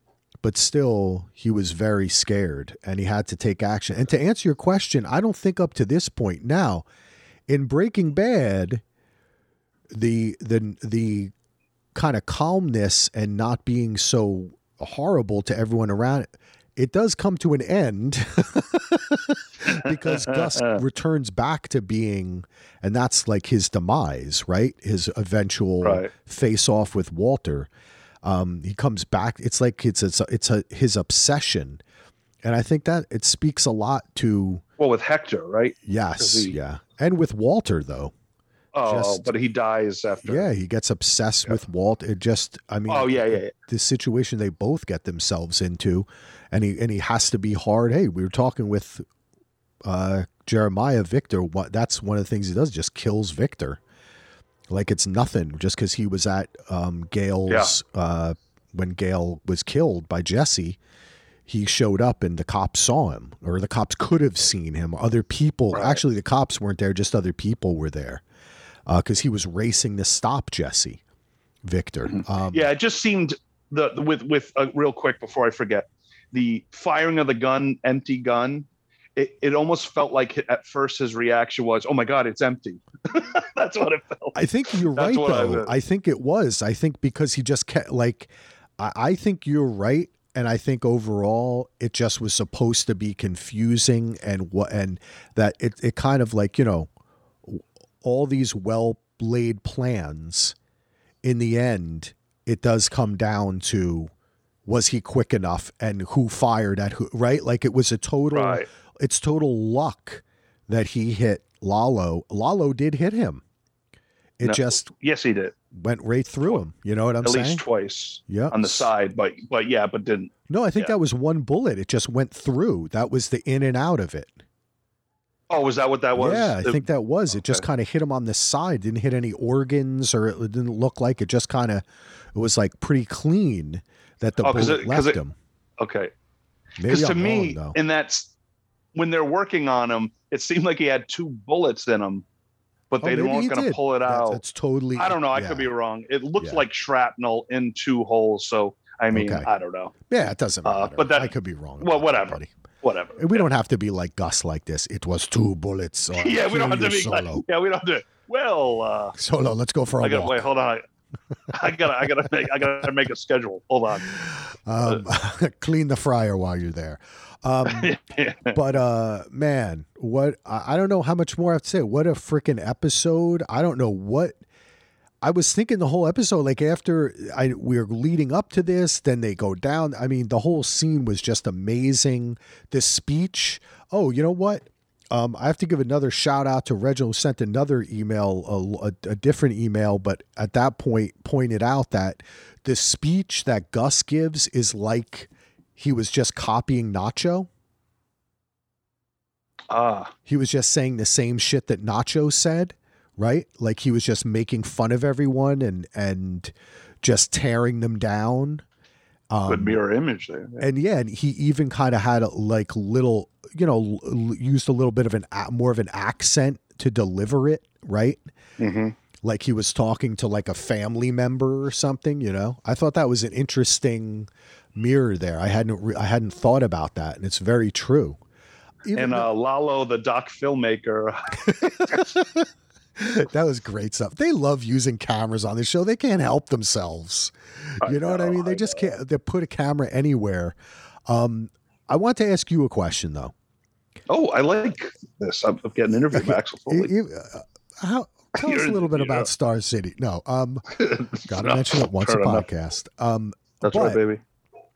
but still he was very scared and he had to take action. And to answer your question, I don't think up to this point now in Breaking Bad, the the the kind of calmness and not being so horrible to everyone around it does come to an end because Gus returns back to being, and that's like his demise, right? His eventual right. face off with Walter. Um, he comes back. It's like it's a, it's a his obsession, and I think that it speaks a lot to. Well, with Hector, right? Yes, he, yeah, and with Walter though. Oh, just, but he dies after. Yeah, he gets obsessed yeah. with Walt. It just, I mean, oh yeah, yeah, yeah. The situation they both get themselves into, and he and he has to be hard. Hey, we were talking with uh, Jeremiah Victor. What that's one of the things he does, just kills Victor, like it's nothing, just because he was at um, Gale's yeah. uh, when Gale was killed by Jesse he showed up and the cops saw him or the cops could have seen him other people right. actually the cops weren't there just other people were there because uh, he was racing to stop Jesse Victor. Mm-hmm. Um, yeah, it just seemed the with with uh, real quick before I forget the firing of the gun, empty gun. It, it almost felt like at first his reaction was, "Oh my God, it's empty." That's what it felt. I think you're That's right, though. I, I, think it was. I think because he just kept like, I, I think you're right and I think overall it just was supposed to be confusing and what and that it, it kind of like you know all these well laid plans, in the end, it does come down to was he quick enough and who fired at who, right? Like it was a total, right. It's total luck that he hit Lalo. Lalo did hit him. It no, just yes, he did. Went right through him. You know what I'm At saying? At least twice. Yeah. On the side, but but yeah, but didn't. No, I think yeah. that was one bullet. It just went through. That was the in and out of it. Oh, was that what that was? Yeah, I it, think that was. It just kind of hit him on the side. Didn't hit any organs, or it didn't look like it. Just kind of, it was like pretty clean that the oh, bullet it, left it, him. Okay. Because to me, wrong, and that's when they're working on him, it seemed like he had two bullets in him, but oh, they weren't going to pull it out. That's, totally. I don't know. I yeah. could be wrong. It looked yeah. like shrapnel in two holes. So I mean, okay. I don't know. Yeah, it doesn't uh, matter. Uh, but that I could be wrong. Well, whatever. That, whatever. We don't have to be like Gus like this. It was two bullets. yeah, we don't have to be solo. Like, yeah, we don't have to. Well, uh, solo. Let's go for a I gotta, walk. Wait, hold on. I gotta, I gotta make, I gotta make a schedule. Hold on. Um, clean the fryer while you're there. Um, but uh, man, what I, I don't know how much more I have to say. What a freaking episode! I don't know what I was thinking the whole episode. Like after I we are leading up to this, then they go down. I mean, the whole scene was just amazing. The speech. Oh, you know what? Um, I have to give another shout out to Reginald who sent another email, a, a, a, different email, but at that point pointed out that the speech that Gus gives is like he was just copying Nacho. Ah. He was just saying the same shit that Nacho said, right? Like he was just making fun of everyone and and just tearing them down. Um, mirror image there. Yeah. And yeah, and he even kind of had a, like little, you know, used a little bit of an more of an accent to deliver it, right? Mm-hmm. Like he was talking to like a family member or something. You know, I thought that was an interesting mirror there. I hadn't re- I hadn't thought about that, and it's very true. Even and uh, Lalo, the doc filmmaker. that was great stuff. They love using cameras on this show. They can't help themselves. You know, know what I mean? They just know. can't. They put a camera anywhere. Um, I want to ask you a question though. Oh, I like this. I'm getting an interview with Axel Foley. You, uh, how, tell us a little bit about Star City. No, um, got to mention it once a podcast. Um, That's right, baby.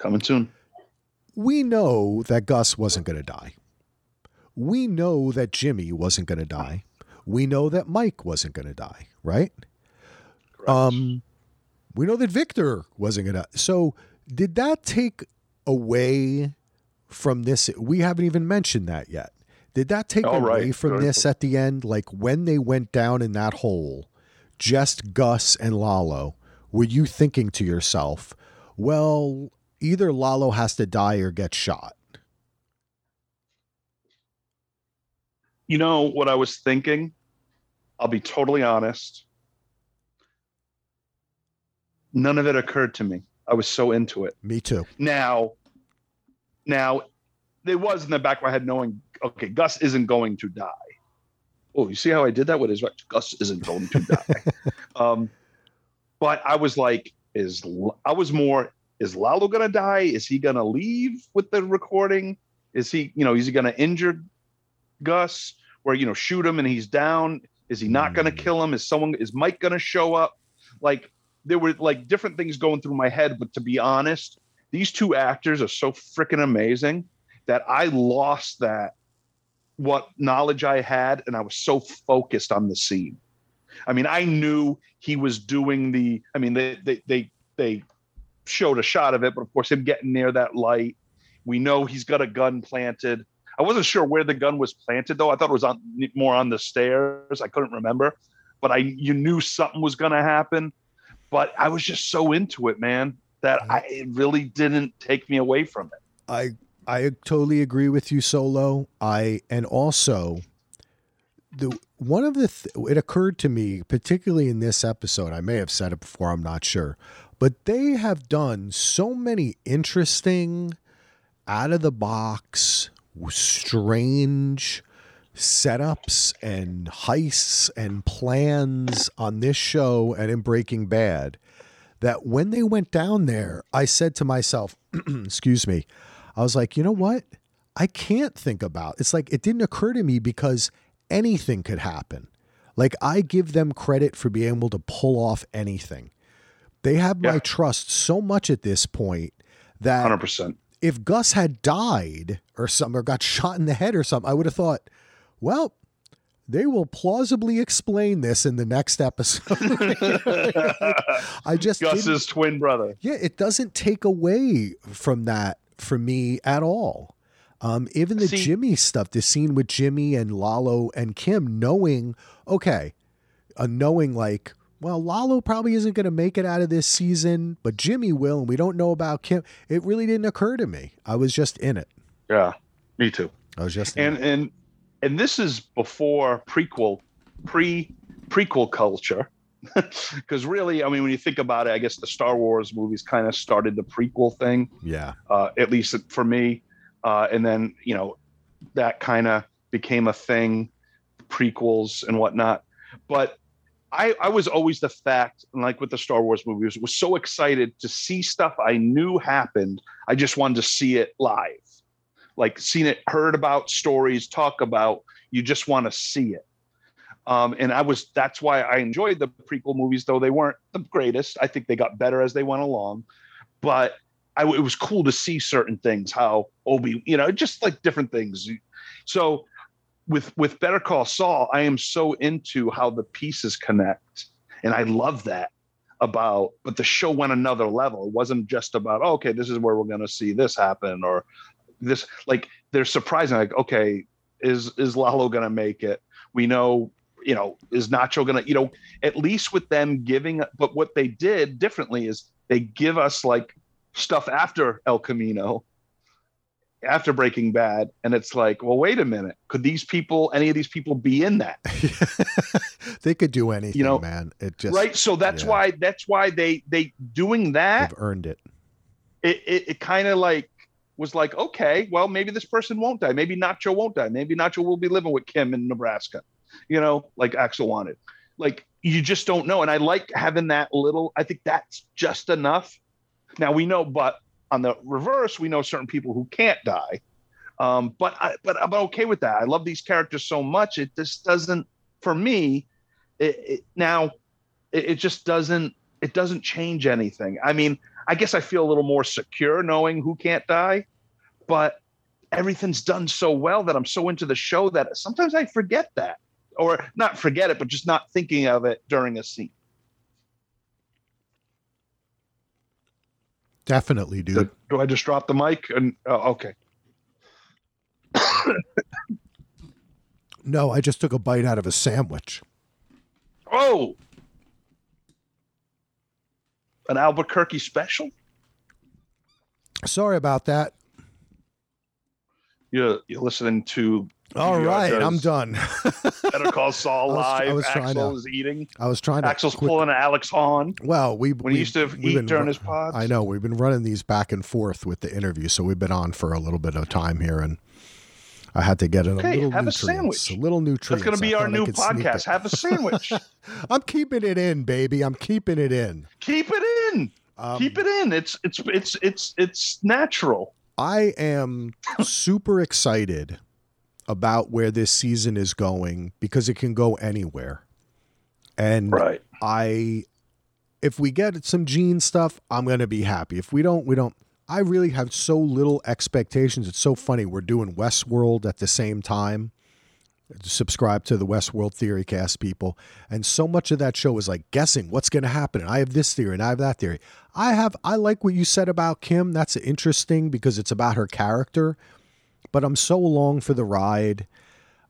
Coming soon. We know that Gus wasn't going to die. We know that Jimmy wasn't going to die. We know that Mike wasn't going to die, right? Correct. Um, we know that Victor wasn't going to. So, did that take away from this? We haven't even mentioned that yet. Did that take All away right. from this at the end? Like when they went down in that hole, just Gus and Lalo, were you thinking to yourself, well, either Lalo has to die or get shot. You know what I was thinking? I'll be totally honest. None of it occurred to me. I was so into it. Me too. Now, now, there was in the back of my head knowing, okay, Gus isn't going to die. Oh, you see how I did that with his Gus isn't going to die. um, but I was like, is I was more is Lalo going to die? Is he going to leave with the recording? Is he, you know, is he going to injure Gus where, you know, shoot him and he's down? Is he not going to hmm. kill him? Is someone, is Mike going to show up? Like, there were like different things going through my head. But to be honest, these two actors are so freaking amazing that I lost that what knowledge I had, and I was so focused on the scene. I mean, I knew he was doing the. I mean, they they they they showed a shot of it, but of course, him getting near that light, we know he's got a gun planted. I wasn't sure where the gun was planted though. I thought it was on more on the stairs. I couldn't remember, but I you knew something was going to happen. But I was just so into it, man, that mm-hmm. I it really didn't take me away from it. I I totally agree with you, Solo. I and also the one of the th- it occurred to me, particularly in this episode. I may have said it before. I'm not sure. But they have done so many interesting, out of the box, strange setups and heists and plans on this show and in Breaking Bad that when they went down there, I said to myself, excuse me, I was like, you know what? I can't think about. It's like it didn't occur to me because anything could happen. Like I give them credit for being able to pull off anything. They have yeah. my trust so much at this point that 100%. If Gus had died or something or got shot in the head or something, I would have thought, well, they will plausibly explain this in the next episode. I just Gus's twin brother. Yeah, it doesn't take away from that for me at all. Um, even the See, Jimmy stuff, the scene with Jimmy and Lalo and Kim, knowing, okay, uh, knowing like well, Lalo probably isn't going to make it out of this season, but Jimmy will, and we don't know about Kim. It really didn't occur to me. I was just in it. Yeah, me too. I was just and and and this is before prequel, pre prequel culture, because really, I mean, when you think about it, I guess the Star Wars movies kind of started the prequel thing. Yeah. Uh, at least for me, uh, and then you know that kind of became a thing, prequels and whatnot. But I, I was always the fact, like with the Star Wars movies, was so excited to see stuff I knew happened. I just wanted to see it live, like seen it, heard about stories, talk about. You just want to see it. Um, and I was that's why I enjoyed the prequel movies, though they weren't the greatest. I think they got better as they went along, but I, it was cool to see certain things, how Obi, you know, just like different things. So with with Better Call Saul, I am so into how the pieces connect, and I love that about. But the show went another level. It wasn't just about oh, okay, this is where we're going to see this happen or this. Like they're surprising. Like okay, is is Lalo going to make it? We know you know, is Nacho going to, you know, at least with them giving, but what they did differently is they give us like stuff after El Camino, after Breaking Bad, and it's like, well, wait a minute, could these people, any of these people, be in that? they could do anything, you know, man. It just right. So that's yeah. why that's why they they doing that. They've earned it. It it, it kind of like was like, okay, well, maybe this person won't die. Maybe Nacho won't die. Maybe Nacho will be living with Kim in Nebraska. You know, like Axel wanted. Like you just don't know. And I like having that little. I think that's just enough now we know, but on the reverse, we know certain people who can't die. Um, but I, but I'm okay with that. I love these characters so much. It just doesn't, for me, it, it now, it, it just doesn't. It doesn't change anything. I mean, I guess I feel a little more secure knowing who can't die, but everything's done so well that I'm so into the show that sometimes I forget that, or not forget it, but just not thinking of it during a scene. Definitely, dude. Do, do I just drop the mic? And oh, okay. no, I just took a bite out of a sandwich. Oh, an Albuquerque special. Sorry about that. You're, you're listening to all right, I'm done. Better Call Saul live. I was, I was Axel to, is eating. I was trying to. Axel's quit. pulling Alex Hahn. Well, we when we, he used to eat during his pods. I know we've been running these back and forth with the interview, so we've been on for a little bit of time here, and I had to get in okay, a little have nutrients, a sandwich. A little nutrients. That's going to be our new podcast. Have a sandwich. I'm keeping it in, baby. I'm keeping it in. Keep it in. Um, Keep it in. It's it's it's it's it's natural. I am super excited about where this season is going because it can go anywhere. And right. I if we get some Gene stuff, I'm going to be happy. If we don't, we don't. I really have so little expectations. It's so funny. We're doing Westworld at the same time. Subscribe to the Westworld Theory Cast people. And so much of that show is like guessing what's going to happen. And I have this theory and I have that theory. I have, I like what you said about Kim. That's interesting because it's about her character but I'm so along for the ride.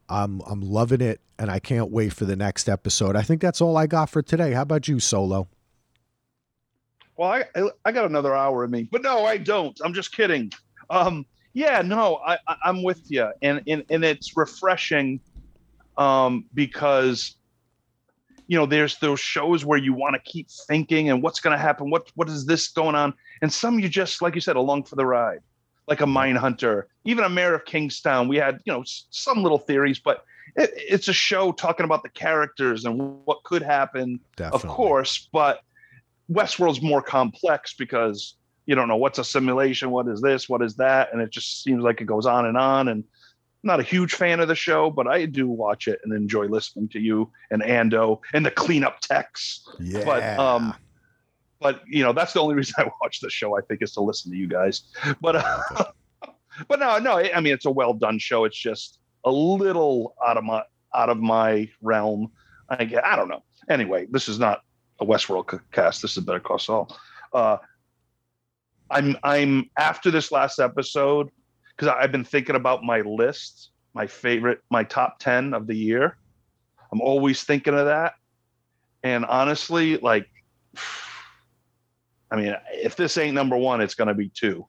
I'm I'm loving it, and I can't wait for the next episode. I think that's all I got for today. How about you, Solo? Well, I I got another hour in me, but no, I don't. I'm just kidding. Um, yeah, no, I, I am with you, and and and it's refreshing, um, because you know there's those shows where you want to keep thinking and what's going to happen, what what is this going on, and some you just like you said along for the ride like a Mindhunter, even a mayor of Kingstown. We had, you know, some little theories, but it, it's a show talking about the characters and what could happen, Definitely. of course. But Westworld's more complex because you don't know what's a simulation, what is this, what is that, and it just seems like it goes on and on. And I'm not a huge fan of the show, but I do watch it and enjoy listening to you and Ando and the cleanup techs. Yeah. But um, but you know that's the only reason I watch the show. I think is to listen to you guys. But uh, but no, no. I mean, it's a well done show. It's just a little out of my out of my realm. I get. I don't know. Anyway, this is not a Westworld cast. This is Better Call Saul. Uh, I'm I'm after this last episode because I've been thinking about my list, my favorite, my top ten of the year. I'm always thinking of that, and honestly, like I mean, if this ain't number one, it's going to be two.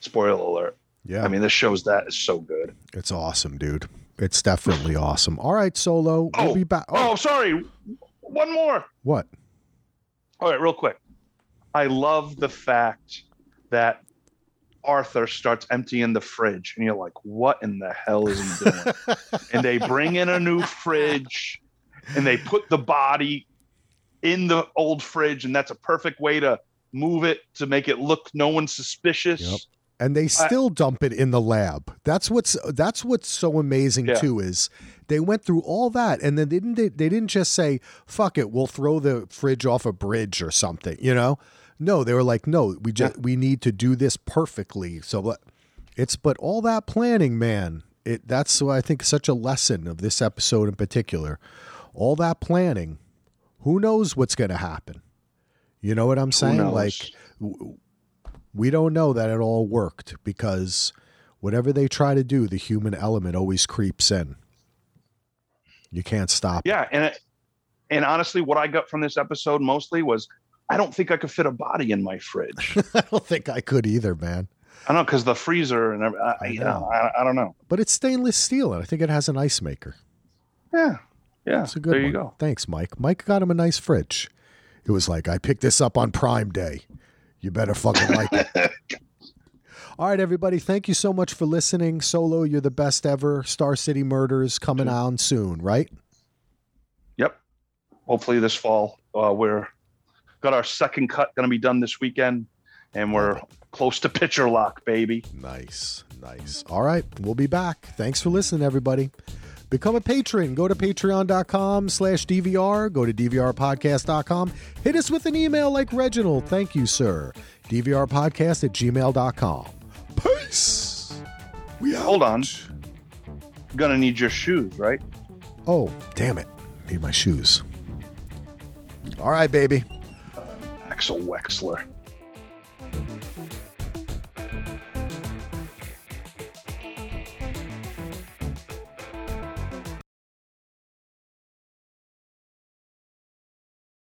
Spoiler alert. Yeah. I mean, this shows that is so good. It's awesome, dude. It's definitely awesome. All right, Solo. We'll oh, be back. Oh. oh, sorry. One more. What? All right, real quick. I love the fact that Arthur starts emptying the fridge, and you're like, "What in the hell is he doing?" and they bring in a new fridge, and they put the body in the old fridge, and that's a perfect way to move it to make it look no one suspicious. Yep. And they still I, dump it in the lab. That's what's that's what's so amazing yeah. too is they went through all that and then they didn't they, they didn't just say fuck it we'll throw the fridge off a bridge or something you know no they were like no we just yeah. we need to do this perfectly so it's but all that planning man it that's what I think such a lesson of this episode in particular all that planning who knows what's going to happen you know what I'm saying? Like, we don't know that it all worked because whatever they try to do, the human element always creeps in. You can't stop. Yeah, and it, and honestly, what I got from this episode mostly was I don't think I could fit a body in my fridge. I don't think I could either, man. I don't know because the freezer and I, I, you know, I, I, don't know. But it's stainless steel, and I think it has an ice maker. Yeah, yeah. It's a good there one. you go. Thanks, Mike. Mike got him a nice fridge. It was like, I picked this up on Prime Day. You better fucking like it. All right, everybody. Thank you so much for listening. Solo, you're the best ever. Star City Murders coming on soon, right? Yep. Hopefully this fall. Uh, we're got our second cut going to be done this weekend, and we're close to picture lock, baby. Nice, nice. All right, we'll be back. Thanks for listening, everybody. Become a patron. Go to patreon.com slash DVR. Go to DVRpodcast.com. Hit us with an email like Reginald. Thank you, sir. DVRpodcast at gmail.com. Peace. We out. Hold on. gonna need your shoes, right? Oh, damn it. Need my shoes. All right, baby. Axel Wexler.